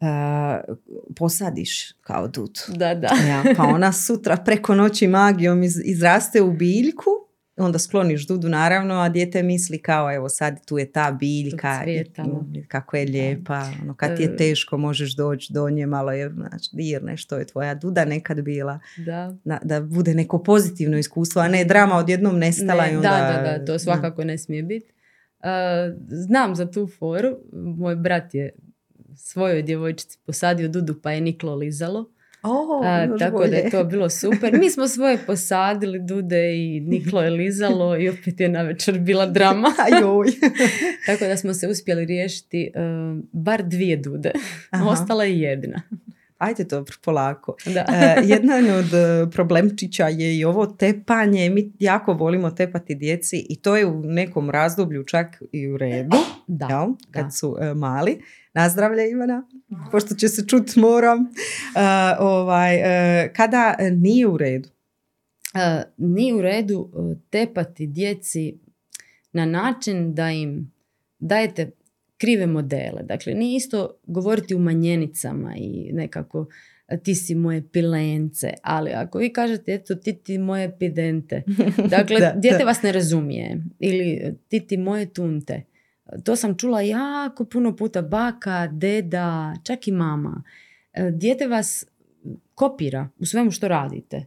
uh, posadiš kao dudu. Da, da. *laughs* Ja, pa ona sutra preko noći magijom iz, izraste u biljku, onda skloniš dudu naravno, a dijete misli kao evo sad tu je ta biljka, i- kako je lijepa, ono, kad ti je E. teško možeš doći do nje, malo je, znači, dirne što je tvoja duda nekad bila, da. da, da bude neko pozitivno iskustvo, a ne drama odjednom nestala Ne, i onda... da, da, da, to svakako ne smije biti. Uh, znam za tu foru. Moj brat je svojoj djevojčici posadio dudu pa je niklo lizalo. O, A, tako da bolje. je to bilo super. Mi smo svoje posadili dude i niklo je lizalo i opet je na večer bila drama. *laughs* *laughs* Tako da smo se uspjeli riješiti uh, bar dvije dude. Aha. Ostala je jedna. Ajde dobro, polako. Da. E, jedan od e, problemčića je i ovo tepanje. Mi jako volimo tepati djeci i to je u nekom razdoblju čak i u redu. Da, jel? Kad da. su e, mali. Nazdravlje Ivana, pošto će se čut moram. E, ovaj, e, kada nije u redu. Uh, nije u redu uh, tepati djeci na način da im dajete krive modele. Dakle, nije isto govoriti u manjenicama i nekako "A ti si moje pilence, ali ako vi kažete eto ti ti moje pidente, *laughs* dakle Da, dijete da. vas ne razumije ili ti ti moje tunte. To sam čula jako puno puta baka, deda, čak i mama. E, Dijete vas kopira u svemu što radite.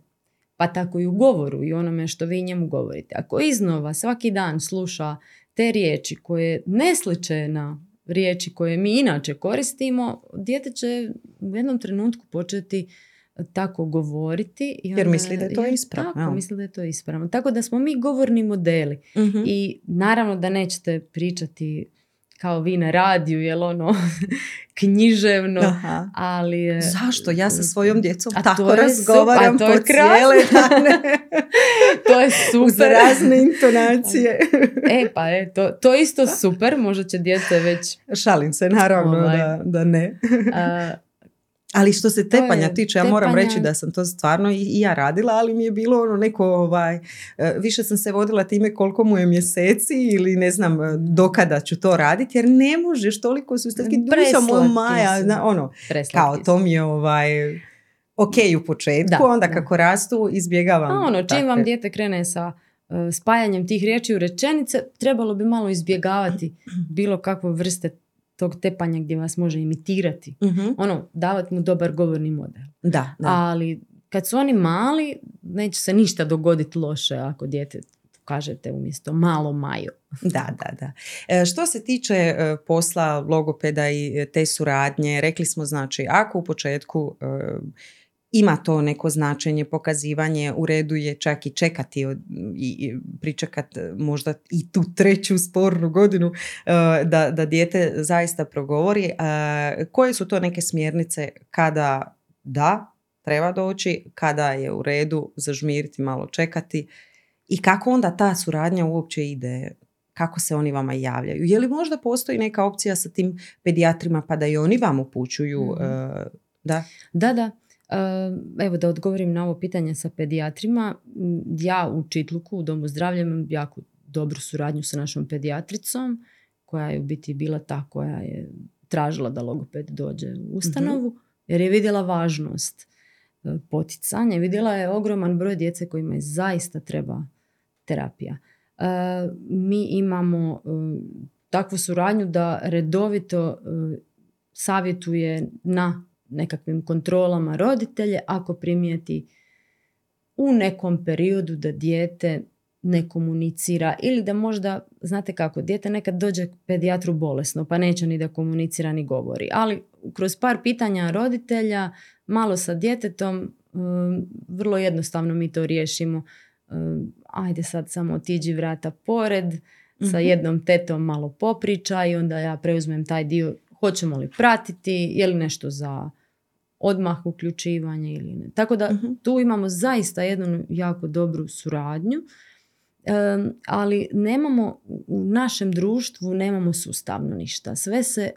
Pa tako i u govoru i onome što vi njemu govorite. Ako iznova svaki dan sluša te riječi koje ne sliče na riječi koje mi inače koristimo, dijete će u jednom trenutku početi tako govoriti. I Jer misli da je to ispravno, Tako, jel? misli da je to ispravno. Tako da smo mi govorni modeli. I naravno da nećete pričati kao vi na radiju, jel ono *laughs* književno, Aha. ali... Zašto? Ja sa svojom djecom tako razgovaram su- a to je po cijele dane. *laughs* to je Uz super. razne intonacije. e, pa je, to, to isto super, možda će djece već... Šalim se, naravno Ovaj. da, da ne. a, Ali što se tepanja tiče, ja moram tepanja- reći da sam to stvarno i, i ja radila, ali mi je bilo ono neko, ovaj, e, više sam se vodila time koliko mu je mjeseci ili ne znam e, dokada ću to raditi, jer ne možeš, toliko su samo Maja, zna, ono, preslatki kao to mi je ovaj, ok u početku, Da, onda da. kako rastu izbjegavam. A ono, čim takve- vam dijete krene sa uh, spajanjem tih riječi u rečenice, trebalo bi malo izbjegavati *clears throat* bilo kakve vrste tog tepanja gdje vas može imitirati. Mhm. Ono, davati mu dobar govorni model. Da, da. Ali kad su oni mali, neće se ništa dogoditi loše ako dijete kažete umjesto malo majo. Da, da, da. E, što se tiče e, posla logopeda i te suradnje, rekli smo znači, ako u početku e, ima to neko značenje, pokazivanje, u redu je čak i čekati i, i pričekat možda i tu treću spornu godinu da, da dijete zaista progovori. Koje su to neke smjernice kada da, treba doći, kada je u redu zažmiriti, malo čekati i kako onda ta suradnja uopće ide kako se oni vama javljaju. Je li možda postoji neka opcija sa tim pedijatrima pa da i oni vam upućuju? Mhm. da? Da, da. Evo da odgovorim na ovo pitanje sa pedijatrima. Ja u Čitluku, u Domu zdravlja, imam jako dobru suradnju sa našom pedijatricom, koja je u biti bila ta koja je tražila da logoped dođe u ustanovu, mhm. jer je vidjela važnost e, poticanja. Vidjela je ogroman broj djece kojima je zaista treba terapija. E, mi imamo e, takvu suradnju da redovito savjetuje na nekakvim kontrolama roditelje ako primijeti u nekom periodu da dijete ne komunicira ili da možda, znate kako, dijete nekad dođe pedijatru bolesno pa neće ni da komunicira ni govori, ali kroz par pitanja roditelja, malo sa djetetom, um, vrlo jednostavno mi to riješimo. Um, ajde sad samo otiđi vrata pored, sa mhm. jednom tetom malo popriča i onda ja preuzmem taj dio, hoćemo li pratiti, je li nešto za odmah uključivanje ili ne. Tako da mhm. tu imamo zaista jednu jako dobru suradnju, ali nemamo u našem društvu nemamo sustavno ništa. Sve se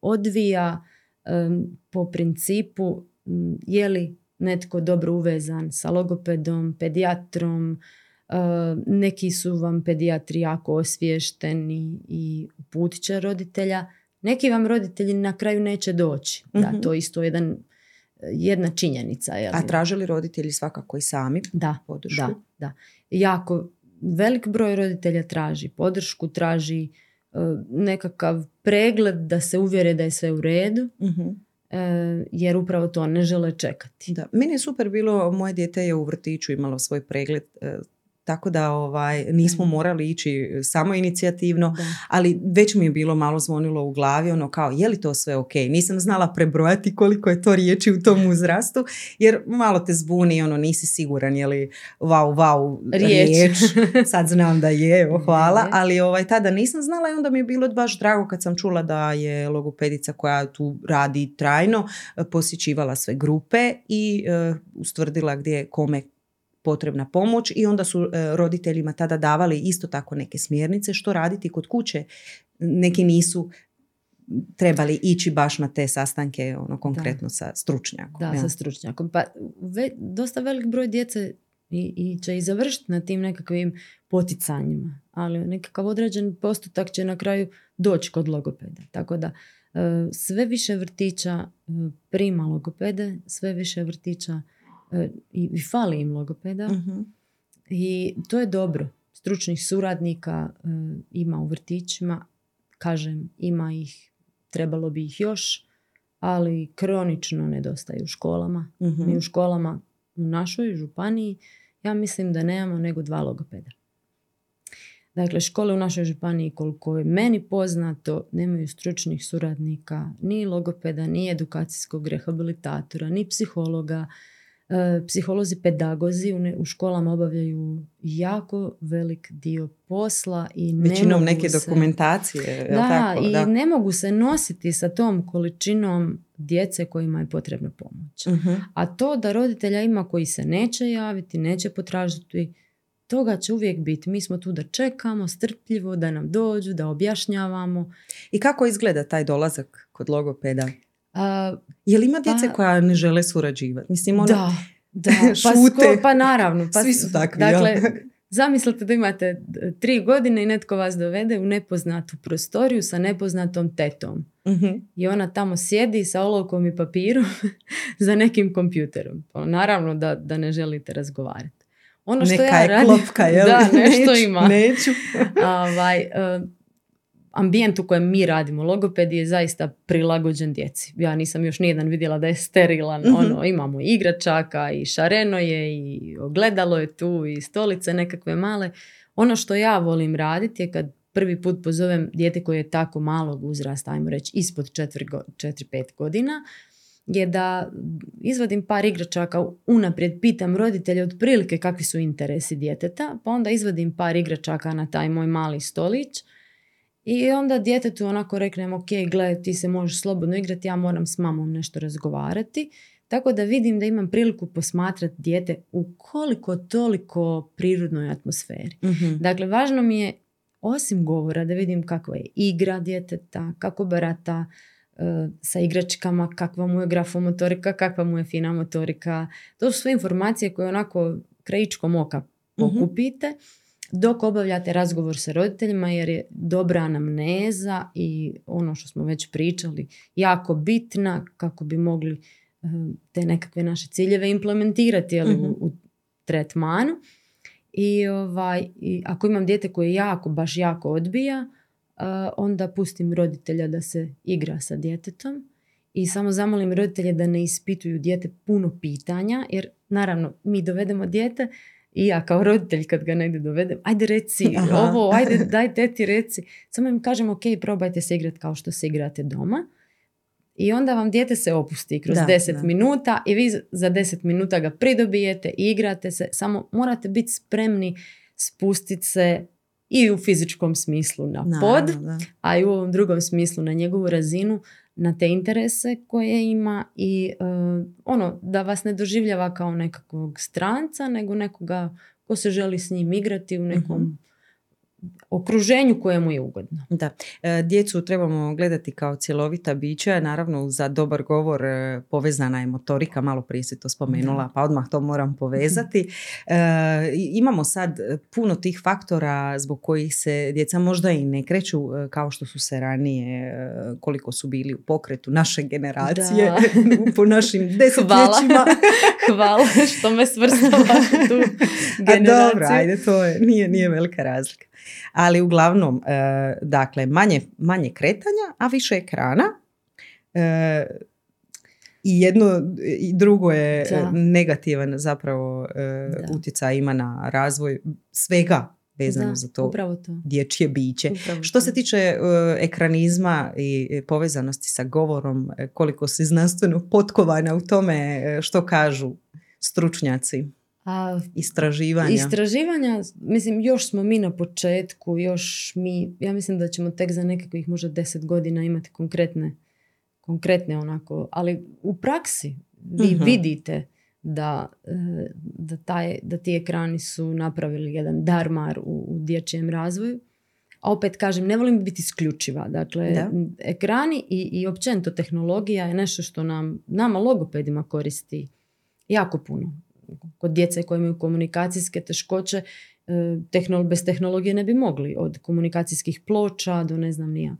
odvija po principu je li netko dobro uvezan sa logopedom, pedijatrom, neki su vam pedijatri jako osviješteni i uputit će roditelja. Neki vam roditelji na kraju neće doći. Da, mhm. to je isto jedan jedna činjenica. Jel? A tražili roditelji svakako i sami da, podršku? Da, da. Jako velik broj roditelja traži podršku, traži e, nekakav pregled da se uvjere da je sve u redu. uh jer upravo to ne žele čekati. Da. Meni je super bilo, moje dijete je u vrtiću imalo svoj pregled e, tako da ovaj, nismo morali ići samo inicijativno, ali već mi je bilo malo zvonilo u glavi, ono kao je li to sve ok? Nisam znala prebrojati koliko je to riječi u tom uzrastu, jer malo te zbuni, ono nisi siguran je li wow, wow, riječ. Sad znam da je, evo, hvala, ali ovaj, tada nisam znala i onda mi je bilo baš drago kad sam čula da je logopedica koja tu radi trajno posjećivala sve grupe i uh, ustvrdila gdje kome potrebna pomoć i onda su e, roditeljima tada davali isto tako neke smjernice što raditi kod kuće. Neki nisu trebali ići baš na te sastanke ono konkretno sa stručnjakom. Da, sa stručnjakom. Pa dosta velik broj djece i, i će i završiti na tim nekakvim poticanjima, ali nekakav određen postotak će na kraju doći kod logopeda. Tako da e, sve više vrtića e, prima logopede, sve više vrtića i, i fali im logopeda mhm. i to je dobro. Stručnih suradnika e, ima u vrtićima, kažem ima ih, trebalo bi ih još, ali kronično nedostaju u školama. Mhm. Mi u školama u našoj županiji ja mislim da nemamo nego dva logopeda. Dakle, škole u našoj županiji, koliko je meni poznato, nemaju stručnih suradnika, ni logopeda, ni edukacijskog rehabilitatora, ni psihologa, E, psiholozi, pedagozi u školama obavljaju jako velik dio posla i Većinom neke dokumentacije. Da, tako? i da. ne mogu se nositi sa tom količinom djece kojima je potrebna pomoć. uh A to da roditelja ima koji se neće javiti, neće potražiti, toga će uvijek biti. Mi smo tu da čekamo strpljivo, da nam dođu, da objašnjavamo. I kako izgleda taj dolazak kod logopeda? Uh, Je li ima djece pa, koja ne žele surađivati? Mislim, ono, da, da. *laughs* Pa, sko, pa naravno. Pa, Svi su takvi. Dakle, zamislite da imate tri godine i netko vas dovede u nepoznatu prostoriju sa nepoznatom tetom. uh I ona tamo sjedi sa olovkom i papirom *laughs* za nekim kompjuterom. Pa, naravno da, da ne želite razgovarati. Ono što Neka ja je klopka, jel? Da, nešto *laughs* ima. Neću. ovaj, uh, ambijent u kojem mi radimo logopedi je zaista prilagođen djeci. Ja nisam još nijedan vidjela da je sterilan. mm Ono, imamo igračaka i šareno je i ogledalo je tu i stolice nekakve male. Ono što ja volim raditi je kad prvi put pozovem dijete koje je tako malog uzrasta, ajmo reći ispod 4-5 godina, je da izvadim par igračaka, unaprijed pitam roditelje otprilike kakvi su interesi djeteta, pa onda izvadim par igračaka na taj moj mali stolić i onda djetetu onako reknem, ok, gle, ti se možeš slobodno igrati, ja moram s mamom nešto razgovarati. Tako da vidim da imam priliku posmatrati dijete u koliko toliko prirodnoj atmosferi. Mhm. Dakle, važno mi je osim govora da vidim kakva je igra djeteta, kako barata e, sa igračkama, kakva mu je grafomotorika, kakva mu je fina motorika. To su sve informacije koje onako krajičkom oka pokupite dok obavljate razgovor sa roditeljima jer je dobra anamneza i ono što smo već pričali jako bitna kako bi mogli e, te nekakve naše ciljeve implementirati jeli, u, u tretmanu. I, ovaj, I ako imam dijete koje jako, baš jako odbija, uh, onda pustim roditelja da se igra sa djetetom i samo zamolim roditelje da ne ispituju dijete puno pitanja, jer naravno mi dovedemo dijete i ja kao roditelj kad ga negdje dovedem, ajde reci *laughs* Aha. ovo, ajde daj teti reci. Samo im kažem ok, probajte se igrati kao što se igrate doma. I onda vam dijete se opusti kroz Da, 10 da. minuta i vi za 10 minuta ga pridobijete, igrate se, samo morate biti spremni spustiti se i u fizičkom smislu na pod, Naravno, a i u ovom drugom smislu na njegovu razinu, na te interese koje ima i e, ono da vas ne doživljava kao nekakvog stranca, nego nekoga ko se želi s njim igrati u nekom okruženju koje mu je ugodno. Da, E, djecu trebamo gledati kao cjelovita bića, naravno za dobar govor e, povezana je motorika, malo prije si to spomenula, pa odmah to moram povezati. *laughs* E, imamo sad puno tih faktora zbog kojih se djeca možda i ne kreću kao što su se ranije, koliko su bili u pokretu naše generacije, *laughs* po našim *laughs* Hvala. desetljećima. Hvala što me svrstava u tu A generaciju. dobro, ajde, to je, nije, nije velika razlika. Ali uglavnom, e, dakle, manje, manje kretanja, a više ekrana. E, I jedno i drugo je Da. negativan zapravo e, Da. utjecaj ima na razvoj svega vezano Da, za to Upravo to. dječje biće. Upravo Što to. se tiče e, ekranizma i povezanosti sa govorom, koliko si znanstveno potkovana u tome što kažu stručnjaci, A, istraživanja. Istraživanja, mislim, još smo mi na početku, još mi, ja mislim da ćemo tek za nekakvih možda deset godina imati konkretne, konkretne onako, ali u praksi vi Mhm. vidite da, e, da, taj, da ti ekrani su napravili jedan darmar u, u dječjem razvoju. A opet kažem, ne volim biti isključiva. Dakle, Da. ekrani i, i općenito tehnologija je nešto što nam, nama logopedima koristi jako puno. Kod djece koje imaju komunikacijske teškoće, e, tehnol- bez tehnologije ne bi mogli. Od komunikacijskih ploča do ne znam nija.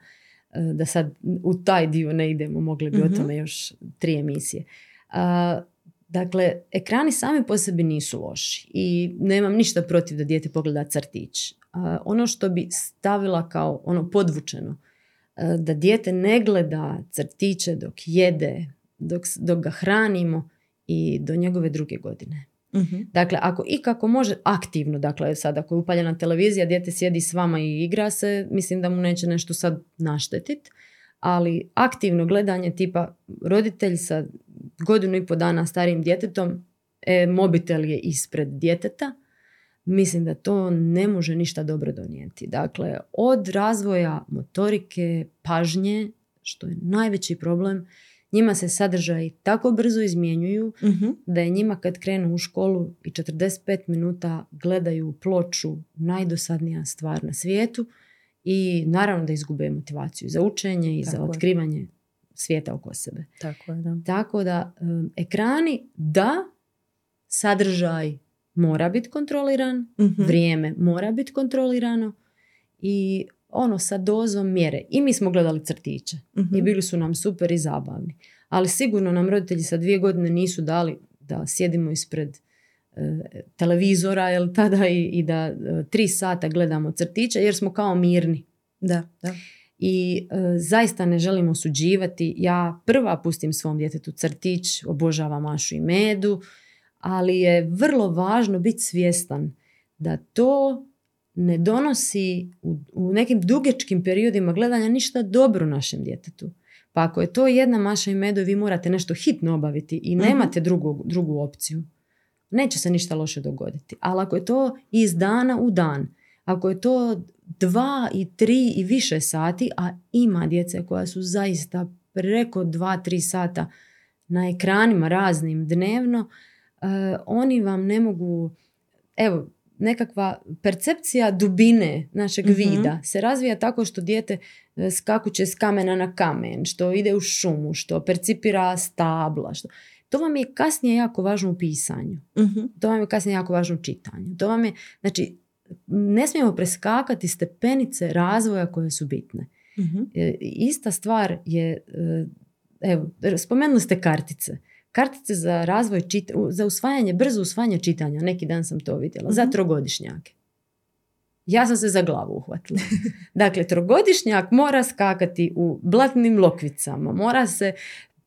E, Da sad u taj dio ne idemo, mogli bi Mhm. o tome još tri emisije. A, dakle, ekrani sami po sebi nisu loši i nemam ništa protiv da dijete pogleda crtić. A, ono što bi stavila kao ono podvučeno, e, da dijete ne gleda crtiće dok jede, dok, dok ga hranimo i do njegove druge godine. Mhm. Dakle, ako ikako može aktivno, dakle sad ako je upaljena televizija, dijete sjedi s vama i igra se, mislim da mu neće nešto sad naštetit, ali aktivno gledanje tipa roditelj sa godinu i po dana starijim djetetom, e, mobitel je ispred djeteta, mislim da to ne može ništa dobro donijeti. Dakle, od razvoja motorike, pažnje, što je najveći problem, njima se sadržaji tako brzo izmjenjuju Mhm. da je njima kad krenu u školu i 45 minuta gledaju ploču najdosadnija stvar na svijetu i naravno da izgube motivaciju za učenje i za Tako je. otkrivanje svijeta oko sebe. Tako je, da. Tako da ekrani da, sadržaj mora biti kontroliran, Mhm. vrijeme mora biti kontrolirano i ono sa dozom mjere. I mi smo gledali crtiće Mhm. i bili su nam super i zabavni. Ali sigurno nam roditelji sa dvije godine nisu dali da sjedimo ispred e, televizora jel, *laughs* tada i, i da e, tri sata gledamo crtiće jer smo kao mirni. Da, da. I e, zaista ne želim osuđivati. Ja prva pustim svom djetetu crtić, obožavam Mašu i Medu, ali je vrlo važno biti svjestan da to ne donosi u, u nekim dugačkim periodima gledanja ništa dobro našem djetetu. Pa ako je to jedna maša i medo i vi morate nešto hitno obaviti i nemate drugu, drugu opciju, neće se ništa loše dogoditi. Ali ako je to iz dana u dan, ako je to dva i tri i više sati, a ima djece koja su zaista preko dva, tri sata na ekranima raznim dnevno, eh, oni vam ne mogu, evo, nekakva percepcija dubine našeg vida se razvija tako što dijete e, skakuće s kamena na kamen, što ide u šumu, što percipira stabla. Što... To vam je kasnije jako važno u pisanju. To vam je kasnije jako važno u čitanju. To vam je, znači, ne smijemo preskakati stepenice razvoja koje su bitne. E, ista stvar je, e, evo, spomenuli ste kartice kartice za razvoj čita, za usvajanje, brzo usvajanje čitanja, neki dan sam to vidjela, za mhm. trogodišnjake. Ja sam se za glavu uhvatila. *laughs* Dakle, trogodišnjak mora skakati u blatnim lokvicama, mora se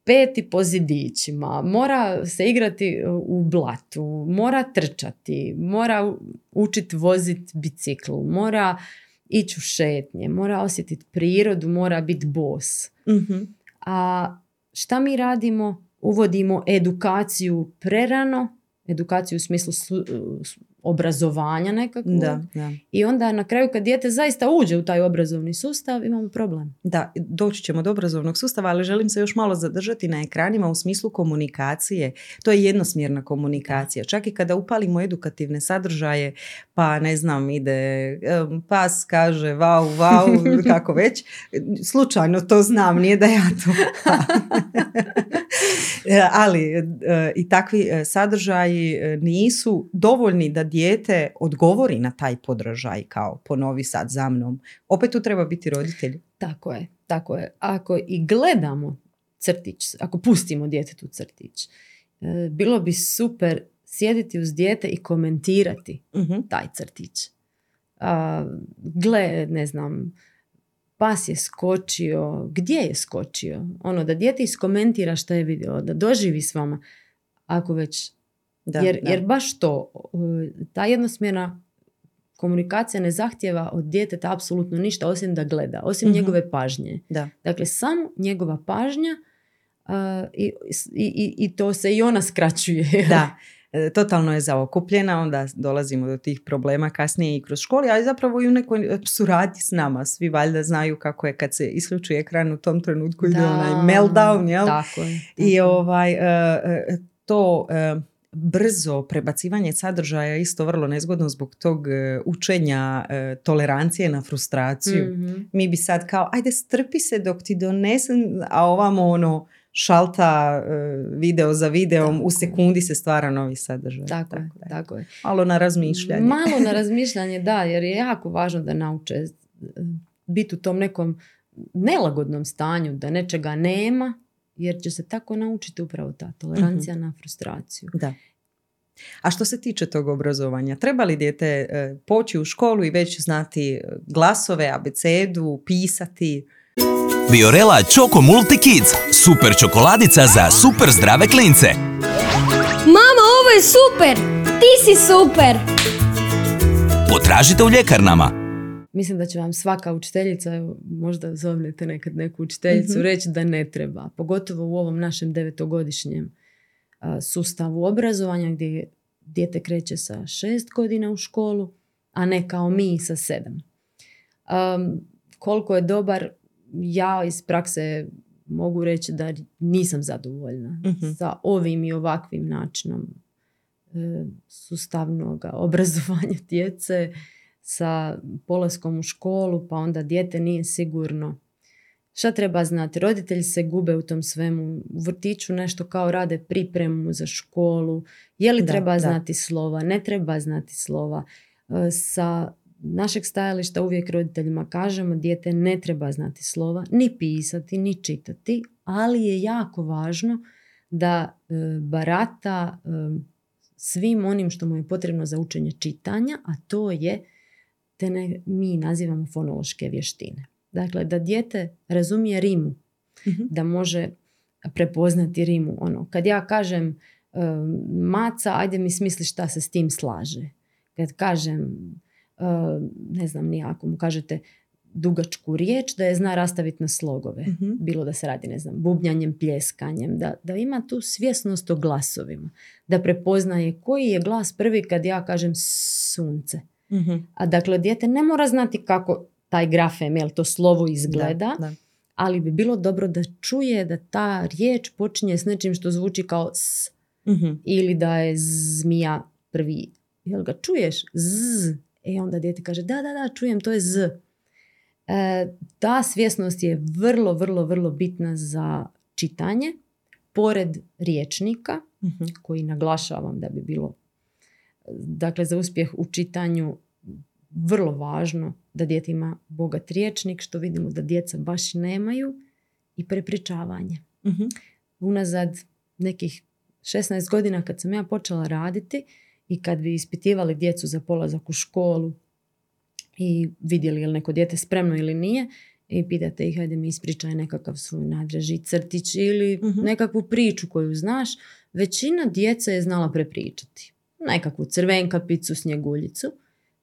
peti po zidićima, mora se igrati u blatu, mora trčati, mora učiti voziti bicikl, mora ići u šetnje, mora osjetiti prirodu, mora biti bos. Mhm. A šta mi radimo? Uvodimo edukaciju prerano, edukaciju u smislu obrazovanja nekako. Da, da. I onda na kraju kad dijete zaista uđe u taj obrazovni sustav imamo problem. Da, doći ćemo do obrazovnog sustava, ali želim se još malo zadržati na ekranima u smislu komunikacije. To je jednosmjerna komunikacija. Čak i kada upalimo edukativne sadržaje, pa ne znam, ide pas kaže vau, vau, *laughs* kako već. Slučajno to znam, nije da ja to... *laughs* *laughs* ali e, i takvi e, sadržaji e, nisu dovoljni da dijete odgovori na taj podražaj kao ponovi sad za mnom. Opet tu treba biti roditelj. Tako je, tako je. Ako i gledamo crtić, ako pustimo djetetu crtić, e, bilo bi super sjediti uz dijete i komentirati uh taj crtić. A, gle, ne znam, pas je skočio, gdje je skočio? Ono, da dijete iskomentira što je vidio, da doživi s vama. Ako već da, jer, jer baš to, ta jednosmjerna komunikacija ne zahtjeva od djeteta apsolutno ništa osim da gleda, osim mhm. njegove pažnje. Da. Dakle, samo njegova pažnja i, i, i to se i ona skraćuje. *laughs* Da, *laughs* e, totalno je zaokupljena, onda dolazimo do tih problema kasnije i kroz školi, ali zapravo i u nekoj suradnji s nama. Svi valjda znaju kako je kad se isključi ekran u tom trenutku ide onaj meltdown, jel? Tako je. I ovaj, e, e, to brzo prebacivanje sadržaja isto vrlo nezgodno zbog tog e, učenja e, tolerancije na frustraciju. Mhm. Mi bi sad kao, ajde strpi se dok ti donesem, a ovamo ono šalta e, video za videom, u sekundi se stvara novi sadržaj. Tako, tako, je, tako je. Malo na razmišljanje. Malo na razmišljanje, da, jer je jako važno da nauče biti u tom nekom nelagodnom stanju, da nečega nema, jer će se tako naučiti upravo ta tolerancija mhm. na frustraciju. Da. A što se tiče tog obrazovanja, treba li dijete e, poći u školu i već znati e, glasove, abecedu, pisati? Biorela Choco Multi Kids, super čokoladica za super zdrave klince. Mama, ovo je super! Ti si super! Potražite u ljekarnama. Mislim da će vam svaka učiteljica, možda zovnete nekad neku učiteljicu, mm reći da ne treba. Pogotovo u ovom našem devetogodišnjem sustavu obrazovanja gdje dijete kreće sa šest godina u školu, a ne kao mi sa sedam. Um, koliko je dobar, ja iz prakse mogu reći da nisam zadovoljna mm sa ovim i ovakvim načinom e, sustavnog *laughs* obrazovanja djece sa polaskom u školu, pa onda dijete nije sigurno. Šta treba znati? Roditelji se gube u tom svemu. U vrtiću nešto kao rade pripremu za školu. Je li treba znati slova? Ne treba znati slova. E, sa našeg stajališta uvijek roditeljima kažemo dijete ne treba znati slova, ni pisati, ni čitati, ali je jako važno da e, barata e, svim onim što mu je potrebno za učenje čitanja, a to je te ne, mi nazivamo fonološke vještine. Dakle, da dijete razumije rimu, mhm. da može prepoznati rimu. Ono, kad ja kažem maca, ajde mi smisli šta se s tim slaže. Kad kažem, ne znam, nijako mu kažete dugačku riječ, da je zna rastaviti na slogove. Mhm. Bilo da se radi, ne znam, bubnjanjem, pljeskanjem, da, da ima tu svjesnost o glasovima. Da prepoznaje koji je glas prvi kad ja kažem sunce. Mhm. A dakle, dijete ne mora znati kako taj grafem, jel to slovo izgleda, Da, da. ali bi bilo dobro da čuje da ta riječ počinje s nečim što zvuči kao s Mhm. ili da je zmija prvi. Jel ga čuješ? Z. E onda dijete kaže da, da, da, čujem, to je z. E, ta svjesnost je vrlo, vrlo, vrlo bitna za čitanje. Pored riječnika, Mhm. koji naglašavam da bi bilo dakle za uspjeh u čitanju vrlo važno da dijete ima bogat riječnik, što vidimo da djeca baš nemaju i prepričavanje. Mhm. Unazad nekih 16 godina kad sam ja počela raditi i kad bi ispitivali djecu za polazak u školu i vidjeli je li neko dijete spremno ili nije i pitate ih, hajde mi ispričaj nekakav svoj nadraži crtić ili Mhm. nekakvu priču koju znaš, većina djece je znala prepričati. Nekakvu crvenkapicu, snjeguljicu.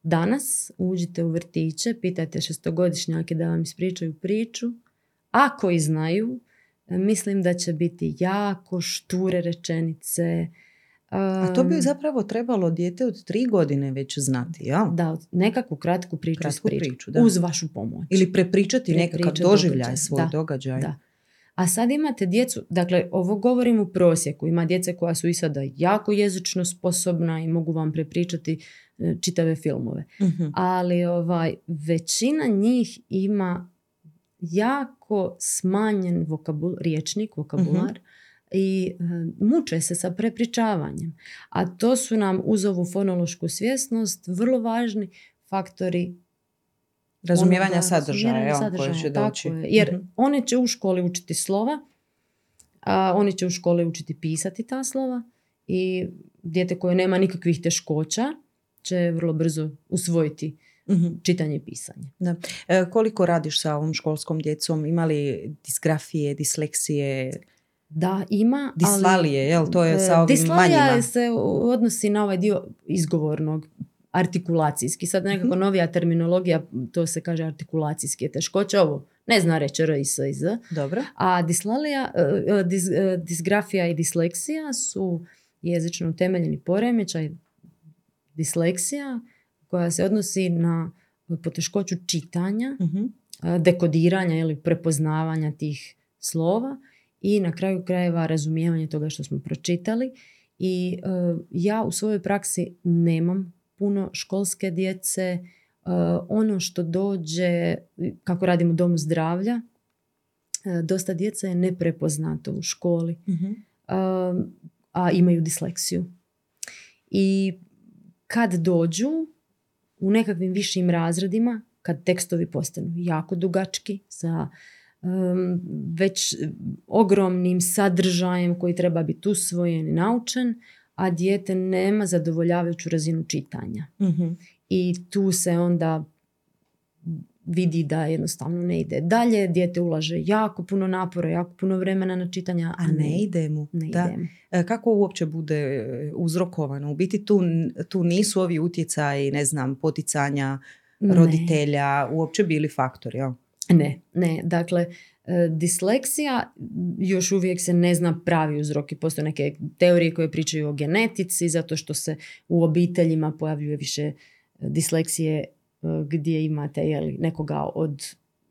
Danas uđite u vrtiće, pitajte šestogodišnjake da vam ispričaju priču. Ako i znaju, mislim da će biti jako šture rečenice. A to bi Um, zapravo trebalo dijete od tri godine već znati, jel? da, nekakvu kratku priču, Kratku priču, da. uz vašu pomoć. Ili prepričati nekakav Prepričati doživljaj događaj. svoj Da, događaj. Da. A sad imate djecu, dakle ovo govorim u prosjeku, ima djece koja su i sada jako jezično sposobna i mogu vam prepričati e, čitave filmove. Mhm. Ali ovaj, većina njih ima jako smanjen vokabul, riječnik, vokabular i e, muče se sa prepričavanjem. A to su nam uz ovu fonološku svjesnost vrlo važni faktori Razumijevanja onoga- sadržaja, sadržaja, koji će tako doći. je. Jer Mhm. oni će u školi učiti slova, a oni će u školi učiti pisati ta slova i dijete koje nema nikakvih teškoća će vrlo brzo usvojiti Mhm. čitanje i pisanje. Da. E, koliko radiš sa ovom školskom djecom? Ima li disgrafije, disleksije, Da, ima, dislalije, jel? To je ali... sa ovim dislalija manjima. se odnosi na ovaj dio izgovornog, artikulacijski. Sad nekako Mhm. novija terminologija, to se kaže artikulacijski teškoće. Ovo ne zna reći R i S i Z. Dobro. A dislalija, e, e, dis- e, disgrafija i disleksija su jezično utemeljeni poremećaj. Disleksija koja se odnosi na poteškoću čitanja, Mhm. e, dekodiranja ili prepoznavanja tih slova i na kraju krajeva razumijevanje toga što smo pročitali. I e, ja u svojoj praksi nemam puno školske djece. E, ono što dođe, kako radim u domu zdravlja, e, dosta djece je neprepoznato u školi, Mhm. a, imaju disleksiju. I kad dođu u nekakvim višim razredima, kad tekstovi postanu jako dugački, sa već ogromnim sadržajem koji treba biti usvojen i naučen, a dijete nema zadovoljavajuću razinu čitanja. Mhm. I tu se onda vidi da jednostavno ne ide dalje, dijete ulaže jako puno napora, jako puno vremena na čitanja, A ne ide mu. ne da. ide. E, Kako uopće bude e, uzrokovano? U biti tu, tu nisu ovi utjecaji, ne znam, poticanja Ne. roditelja, uopće bili faktori, jel? Ne, ne. Dakle, disleksija još uvijek se ne zna pravi uzrok i postoje neke teorije koje pričaju o genetici zato što se u obiteljima pojavljuje više e, disleksije e, gdje imate jeli, nekoga od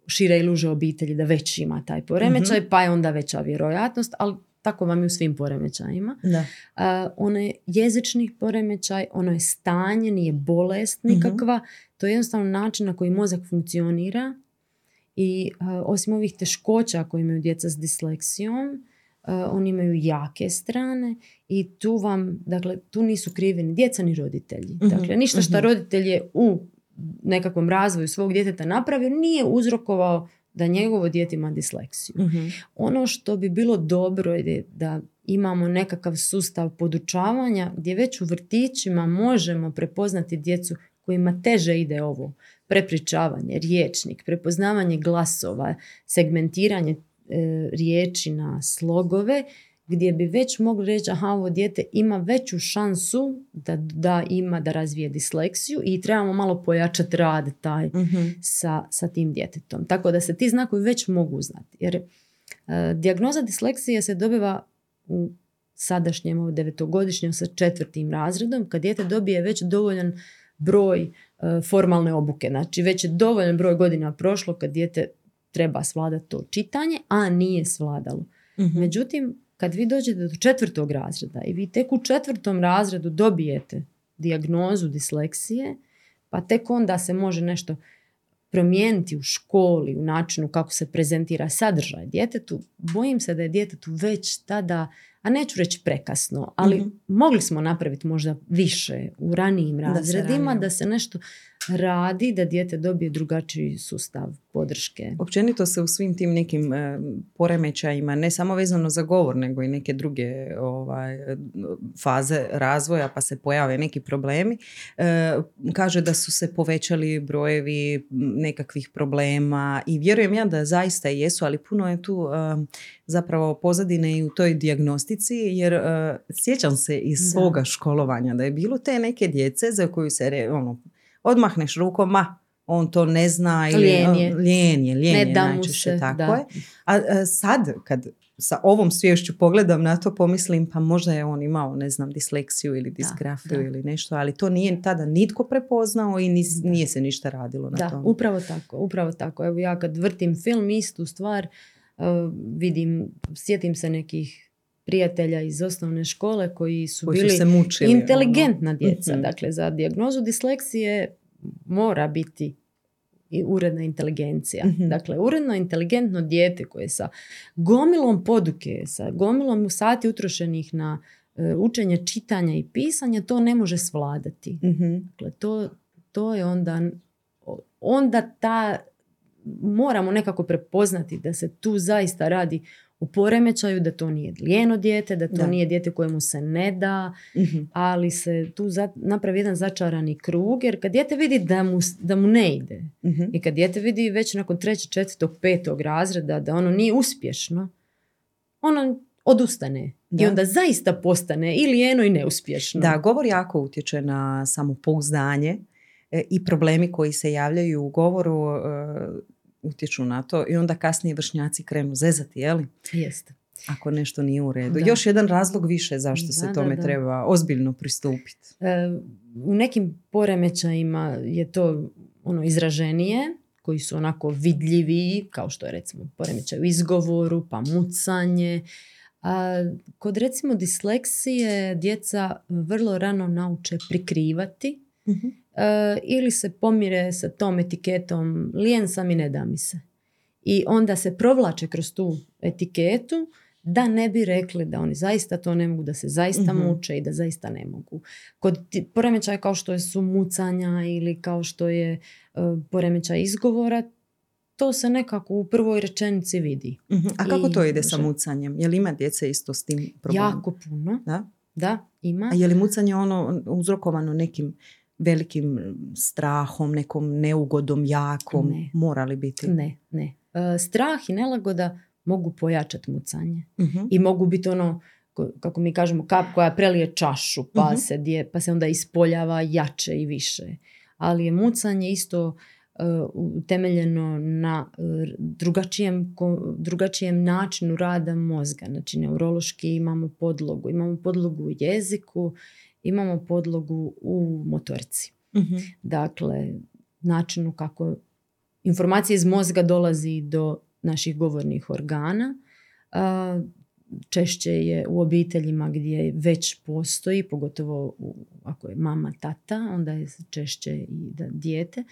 šire ili uže obitelji da već ima taj poremećaj, pa je onda veća vjerojatnost, ali tako vam je u svim poremećajima. Da. A, ono je jezični poremećaj, ono je stanje, nije bolest Mhm. nikakva. To je jednostavno način na koji mozak funkcionira i a, osim ovih teškoća koje imaju djeca s disleksijom, a, oni imaju jake strane i tu vam, dakle, tu nisu krivi ni djeca ni roditelji. Mhm, Dakle, ništa što mhm. roditelj je u nekakvom razvoju svog djeteta napravio nije uzrokovao da njegovo dijete ima disleksiju. Mhm. Ono što bi bilo dobro je da imamo nekakav sustav podučavanja gdje već u vrtićima možemo prepoznati djecu kojima teže ide ovo prepričavanje, riječnik, prepoznavanje glasova, segmentiranje e, riječi na slogove gdje bi već mogli reći aha ovo dijete ima veću šansu da, da ima da razvije disleksiju i trebamo malo pojačati rad taj Mhm. sa, sa tim djetetom. Tako da se ti znakovi već mogu znati. Jer e, dijagnoza disleksije se dobiva u sadašnjem devetogodišnjem sa četvrtim razredom kad dijete dobije već dovoljan broj e, formalne obuke. Znači već je dovoljan broj godina prošlo kad dijete treba svladati to čitanje, a nije svladalo. Mhm. Međutim, kad vi dođete do četvrtog razreda i vi tek u četvrtom razredu dobijete dijagnozu disleksije, pa tek onda se može nešto promijeniti u školi, u načinu kako se prezentira sadržaj djetetu, bojim se da je djetetu već tada, a neću reći prekasno, ali Mhm. mogli smo napraviti možda više u ranijim se razredima, ranije. da se nešto radi, da dijete dobije drugačiji sustav podrške. Općenito se u svim tim nekim e, poremećajima, ne samo vezano za govor, nego i neke druge ovaj, faze razvoja, pa se pojave neki problemi, e, kaže da su se povećali brojevi nekakvih problema i vjerujem ja da zaista jesu, ali puno je tu e, zapravo pozadine i u toj dijagnostici, jer e, sjećam se iz Da. svoga školovanja da je bilo te neke djece za koju se re- ono, odmahneš rukom, ma, on to ne zna ili Lijen je. lijen je, lijen Ne je da najčešće se, tako da. je. A, a sad kad sa ovom sviješću pogledam na to, pomislim pa možda je on imao, ne znam, disleksiju ili disgrafiju da. ili nešto, ali to nije tada nitko prepoznao i nis- nije se ništa radilo na Da, tome. upravo tako, upravo tako. Evo ja kad vrtim film istu stvar, uh, vidim, sjetim se nekih prijatelja iz osnovne škole koji su Koji su bili se mučili, ono. inteligentna djeca. Mhm. Dakle, za dijagnozu disleksije mora biti i uredna inteligencija. Mhm. Dakle, uredno inteligentno dijete koje sa gomilom poduke, sa gomilom sati utrošenih na e, učenje čitanja i pisanja, to ne može svladati. Mhm. Dakle, to, to je onda, onda ta, moramo nekako prepoznati da se tu zaista radi o poremećaju, da to nije lijeno dijete, da to Da. nije dijete kojemu se ne da, Mhm. ali se tu za, napravi jedan začarani krug, jer kad dijete vidi da mu, da mu ne ide Mhm. i kad dijete vidi već nakon trećeg, četvrtog, petog razreda da ono nije uspješno, ono odustane. I Da. onda zaista postane i lijeno i neuspješno. Da, govor jako utječe na samopouzdanje e, i problemi koji se javljaju u govoru e, utječu na to i onda kasnije vršnjaci krenu zezati, je li? Jeste. Ako nešto nije u redu. Da. Još jedan razlog više zašto se Da, tome da. treba ozbiljno pristupiti. E, u nekim poremećajima je to ono izraženije, koji su onako vidljivi, kao što je recimo poremećaj u izgovoru, pa mucanje. A kod recimo disleksije djeca vrlo rano nauče prikrivati Mhm. E, ili se pomire sa tom etiketom lijen sam i ne da mi se. I onda se provlače kroz tu etiketu da ne bi rekli da oni zaista to ne mogu, da se zaista Mhm. muče i da zaista ne mogu. Kod poremećaja kao što su mucanja ili kao što je e, poremećaj izgovora, to se nekako u prvoj rečenici vidi. Mhm. A kako I to ide sa mucanjem? Je li ima djece isto s tim problemom? Jako puno. Da? Da, ima. A je li mucanje ono uzrokovano nekim velikim strahom, nekom neugodom jakom? Ne. Mora li biti? Ne, ne. E, strah i nelagoda mogu pojačati mucanje. Mhm. i mogu biti ono ko- kako mi kažemo kap koja prelije čašu pa, Mhm. se dje, pa se onda ispoljava jače i više. Ali je mucanje isto e, utemeljeno na e, drugačijem, drugačijem načinu rada mozga. Znači neurološki imamo podlogu. Imamo podlogu u jeziku, imamo podlogu u motorici. Mhm. Dakle, načinu kako informacija iz mozga dolazi do naših govornih organa. Češće je u obiteljima gdje već postoji, pogotovo u, ako je mama, tata, onda je češće i da dijete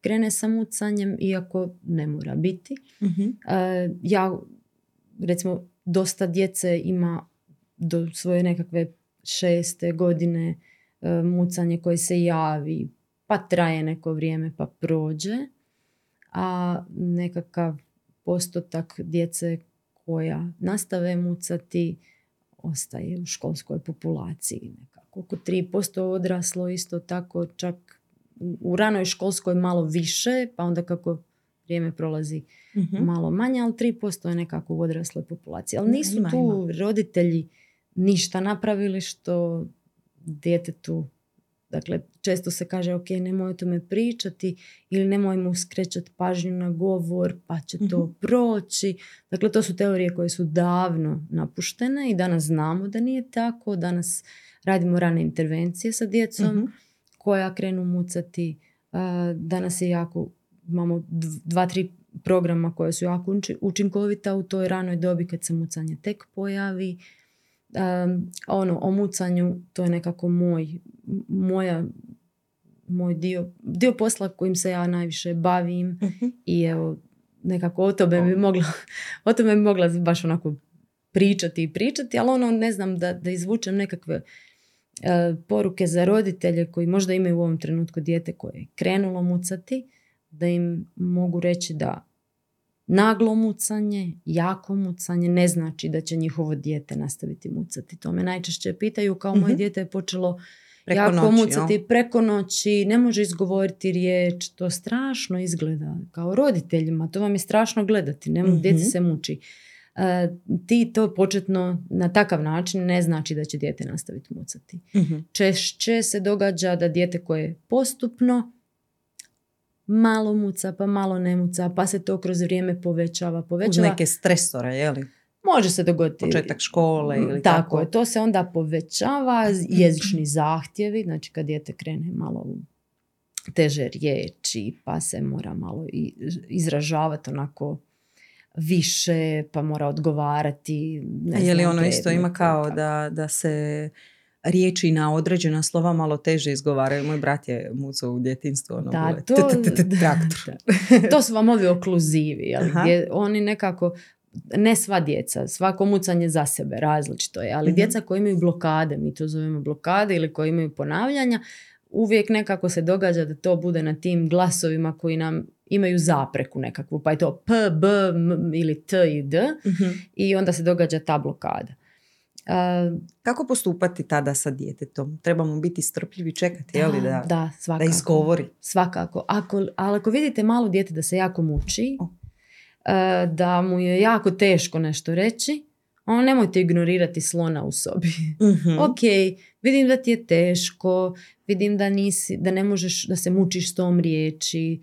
krene sa mucanjem, iako ne mora biti. Mhm. Ja, recimo, dosta djece ima do svoje nekakve šeste godine e, mucanje koje se javi, pa traje neko vrijeme, pa prođe, a nekakav postotak djece koja nastave mucati ostaje u školskoj populaciji nekako. Oko 3% odraslo isto tako čak u- ranoj školskoj malo više, pa onda kako vrijeme prolazi Mhm. malo manje, ali 3% je nekako u odrasloj populaciji. Ali nisu ima, tu roditelji ništa napravili što djetetu Dakle, često se kaže, ok, nemoj o tome pričati ili nemoj mu skrećati pažnju na govor, pa će to Mhm. proći. Dakle, to su teorije koje su davno napuštene i danas znamo da nije tako. Danas radimo rane intervencije sa djecom Mhm. koja krenu mucati. Danas je jako, imamo dv- dva, tri programa koja su jako uči- učinkovita u toj ranoj dobi kad se mucanje tek pojavi. Um, ono, o mucanju, to je nekako moj, moja, moj dio, dio posla kojim se ja najviše bavim Mhm. i evo, nekako o tome bi mogla, o tome bi mogla baš onako pričati i pričati, ali ono ne znam da, da izvučem nekakve e, poruke za roditelje koji možda imaju u ovom trenutku dijete koje je krenulo mucati, da im mogu reći da naglo mucanje, jako mucanje ne znači da će njihovo dijete nastaviti mucati. To me najčešće pitaju kao moje Mhm. dijete je počelo Preko jako noći, mucati preko noći, ne može izgovoriti riječ, to strašno izgleda kao roditeljima, to vam je strašno gledati, ne Mhm. djece se muči. E, ti to početno na takav način ne znači da će dijete nastaviti mucati. Mhm. Češće se događa da dijete koje postupno malo muca, pa malo ne muca, pa se to kroz vrijeme povećava, Uz povećava. neke stresore, je li? Može se dogoditi. Početak škole ili tako. tako. je, to se onda povećava, jezični zahtjevi, znači kad dijete krene malo teže riječi, pa se mora malo i- izražavati onako više, pa mora odgovarati. Ne je li ono isto ima kao da, da se riječi na određena slova malo teže izgovaraju. Moj brat je mucao u djetinstvu. Ono, Da, to, t- t- t- traktor. da. to su vam ovi okluzivi, jel, Aha. gdje oni nekako, ne sva djeca, svako mucanje za sebe različito je, ali Mhm. djeca koji imaju blokade, mi to zovemo blokade ili koji imaju ponavljanja, uvijek nekako se događa da to bude na tim glasovima koji nam imaju zapreku nekakvu, pa je to p, b m, ili t i d Mhm. i onda se događa ta blokada. Kako postupati tada sa djetetom? Trebamo biti strpljivi, čekati, je li, da, da, da svakako. izgovori. Svakako. Ako, ali ako vidite malo dijete da se jako muči, e, da mu je jako teško nešto reći, ono nemojte ignorirati slona u sobi. Mhm. *laughs* ok, vidim da ti je teško, vidim da, nisi, da ne možeš, da se mučiš s tom riječi,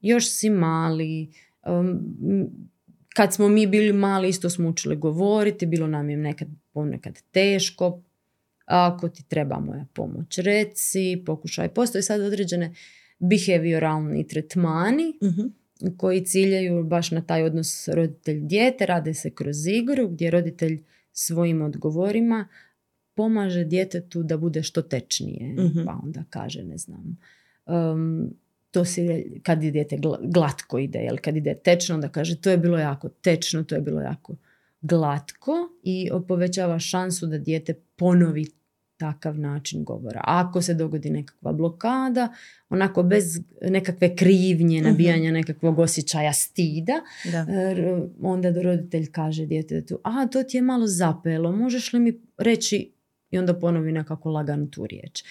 još si mali. Um, kad smo mi bili mali isto smo učili govoriti, bilo nam je nekad ponekad teško, ako ti treba moja pomoć, reci, pokušaj. Postoje sad određene behavioralni tretmani Mhm. koji ciljaju baš na taj odnos roditelj-dijete, rade se kroz igru gdje roditelj svojim odgovorima pomaže djetetu da bude što tečnije. Mhm. Pa onda kaže, ne znam, um, to se kad gla- glatko ide, jel kad ide tečno, onda kaže to je bilo jako tečno, to je bilo jako glatko i povećava šansu da dijete ponovi takav način govora. Ako se dogodi nekakva blokada, onako bez nekakve krivnje, Mhm. nabijanja nekakvog osjećaja stida, Da. Onda da roditelj kaže djetetu, a to ti je malo zapelo, možeš li mi reći i onda ponovi nekako lagano tu riječ.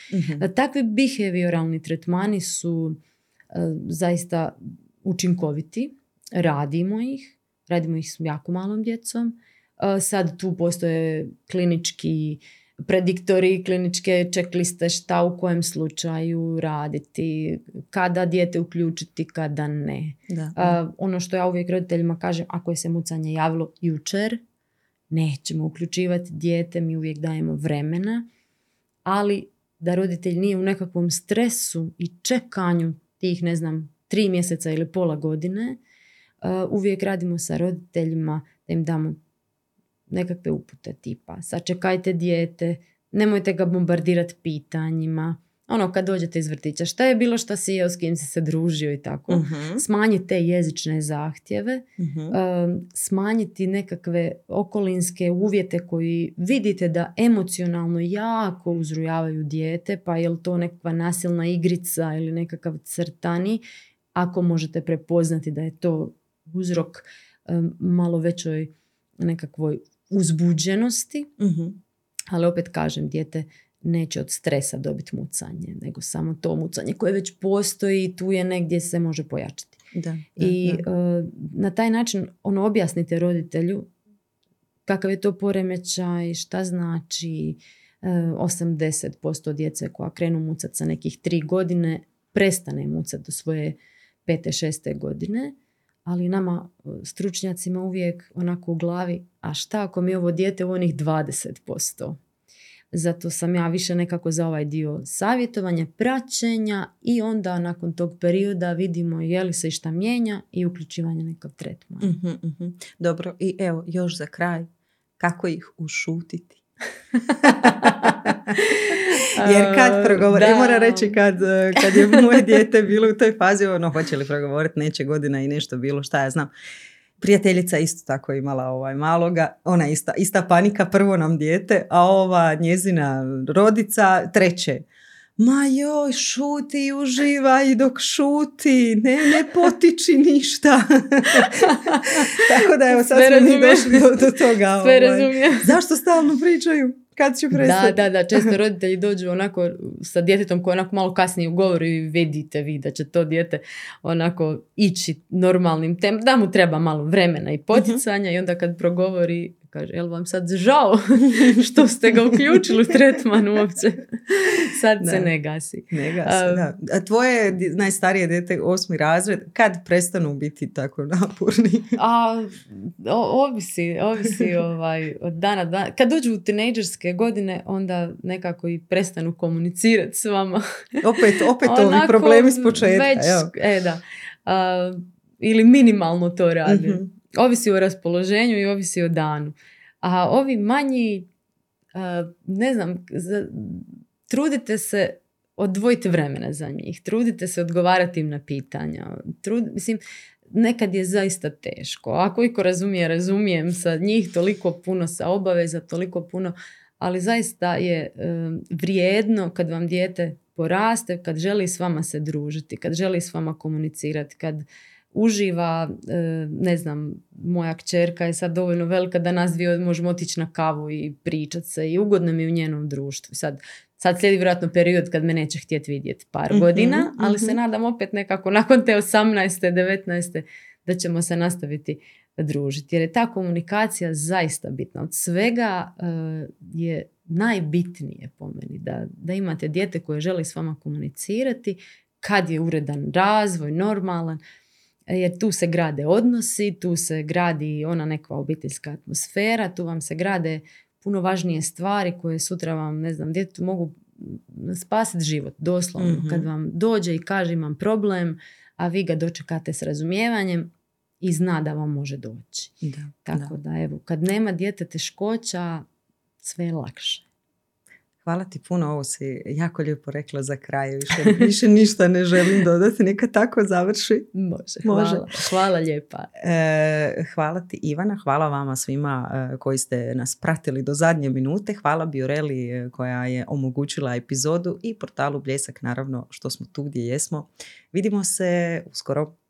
E, Takvi behavioralni tretmani su zaista učinkoviti, radimo ih, radimo ih s jako malom djecom. E, sad tu postoje klinički prediktori, kliničke checkliste šta u kojem slučaju raditi, kada dijete uključiti, kada ne. Da. A, ono što ja uvijek roditeljima kažem, ako je se mucanje javilo jučer, nećemo uključivati dijete, mi uvijek dajemo vremena, ali da roditelj nije u nekakvom stresu i čekanju tih, ne znam, tri mjeseca ili pola godine, a, uvijek radimo sa roditeljima da im damo nekakve upute tipa sačekajte dijete, nemojte ga bombardirati pitanjima, ono kad dođete iz vrtića, šta je bilo šta si jeo, s kim si se družio i tako. Mhm. Smanjite jezične zahtjeve, Mhm. um, smanjiti nekakve okolinske uvjete koji vidite da emocionalno jako uzrujavaju dijete, pa je li to nekakva nasilna igrica ili nekakav crtani, ako možete prepoznati da je to uzrok um, malo većoj nekakvoj uzbuđenosti, Mhm. ali opet kažem, dijete neće od stresa dobiti mucanje, nego samo to mucanje koje već postoji i tu je negdje se može pojačati. Da, I na taj način ono objasnite roditelju kakav je to poremećaj, šta znači 80% djece koja krenu mucati sa nekih tri godine prestane mucati do svoje pete, šeste godine, ali nama stručnjacima uvijek onako u glavi, a šta ako mi ovo dijete u onih 20%? Zato sam ja više nekako za ovaj dio savjetovanja, praćenja i onda nakon tog perioda vidimo je li se išta mijenja i uključivanje nekog tretmana. uh Dobro, i evo još za kraj, kako ih ušutiti? *laughs* Jer kad progovori, ja moram reći kad, kad je moje dijete bilo u toj fazi, ono, hoće li progovoriti, neće godina i nešto bilo, šta ja znam. Prijateljica isto tako imala ovaj maloga, ona ista, ista panika, prvo nam dijete, a ova njezina rodica treće. Ma joj, šuti i uživaj dok šuti, ne, ne potiči ništa. *laughs* Tako da evo sad smo mi došli do, do toga. Sve ovaj. Zašto stalno pričaju? Kad će prestati? Da, da, da, često roditelji dođu onako sa djetetom koje onako malo kasnije u govoru i vidite vi da će to dijete onako ići normalnim tem, da mu treba malo vremena i poticanja i onda kad progovori kaže, jel vam sad žao *laughs* što ste ga uključili u tretman uopće? *laughs* Sad se ne gasi. Ne gasi, da. A tvoje najstarije dete, osmi razred, kad prestanu biti tako naporni? *laughs* A, ovisi, ovisi ovaj, od dana, dana. Kad dođu u tinejdžerske godine, onda nekako i prestanu komunicirati s vama. opet, opet ovi problemi s početka. Već, e da. ili minimalno to radi. Mhm. Ovisi o raspoloženju i ovisi o danu. A ovi manji, ne znam, trudite se odvojite vremena za njih, trudite se odgovarati im na pitanja. Trud, mislim, nekad je zaista teško. Ako iko razumije, razumijem sa njih toliko puno, sa obaveza toliko puno, ali zaista je vrijedno kad vam dijete poraste, kad želi s vama se družiti, kad želi s vama komunicirati, kad uživa, e, ne znam, moja kćerka je sad dovoljno velika da nas dvije možemo otići na kavu i pričat se i ugodno mi u njenom društvu. Sad, sad slijedi vjerojatno period kad me neće htjeti vidjeti par mhm, godina, ali se mhm. nadam opet nekako nakon te 18. 19. da ćemo se nastaviti družiti. Jer je ta komunikacija zaista bitna. Od svega e, je najbitnije po meni da, da imate dijete koje želi s vama komunicirati kad je uredan razvoj, normalan, jer tu se grade odnosi, tu se gradi ona neka obiteljska atmosfera, tu vam se grade puno važnije stvari koje sutra vam, ne znam, djetu mogu spasiti život, doslovno. Mhm. Kad vam dođe i kaže imam problem, a vi ga dočekate s razumijevanjem i zna da vam može doći. Da, Tako da. da, evo, kad nema dijete teškoća, sve je lakše. Hvala ti puno, ovo si jako lijepo rekla za kraj, više, više ništa ne želim dodati, neka tako završi. Može, Može. Hvala, hvala lijepa. E, hvala ti Ivana, hvala vama svima e, koji ste nas pratili do zadnje minute, hvala Bioreli e, koja je omogućila epizodu i portalu Bljesak naravno što smo tu gdje jesmo. Vidimo se uskoro.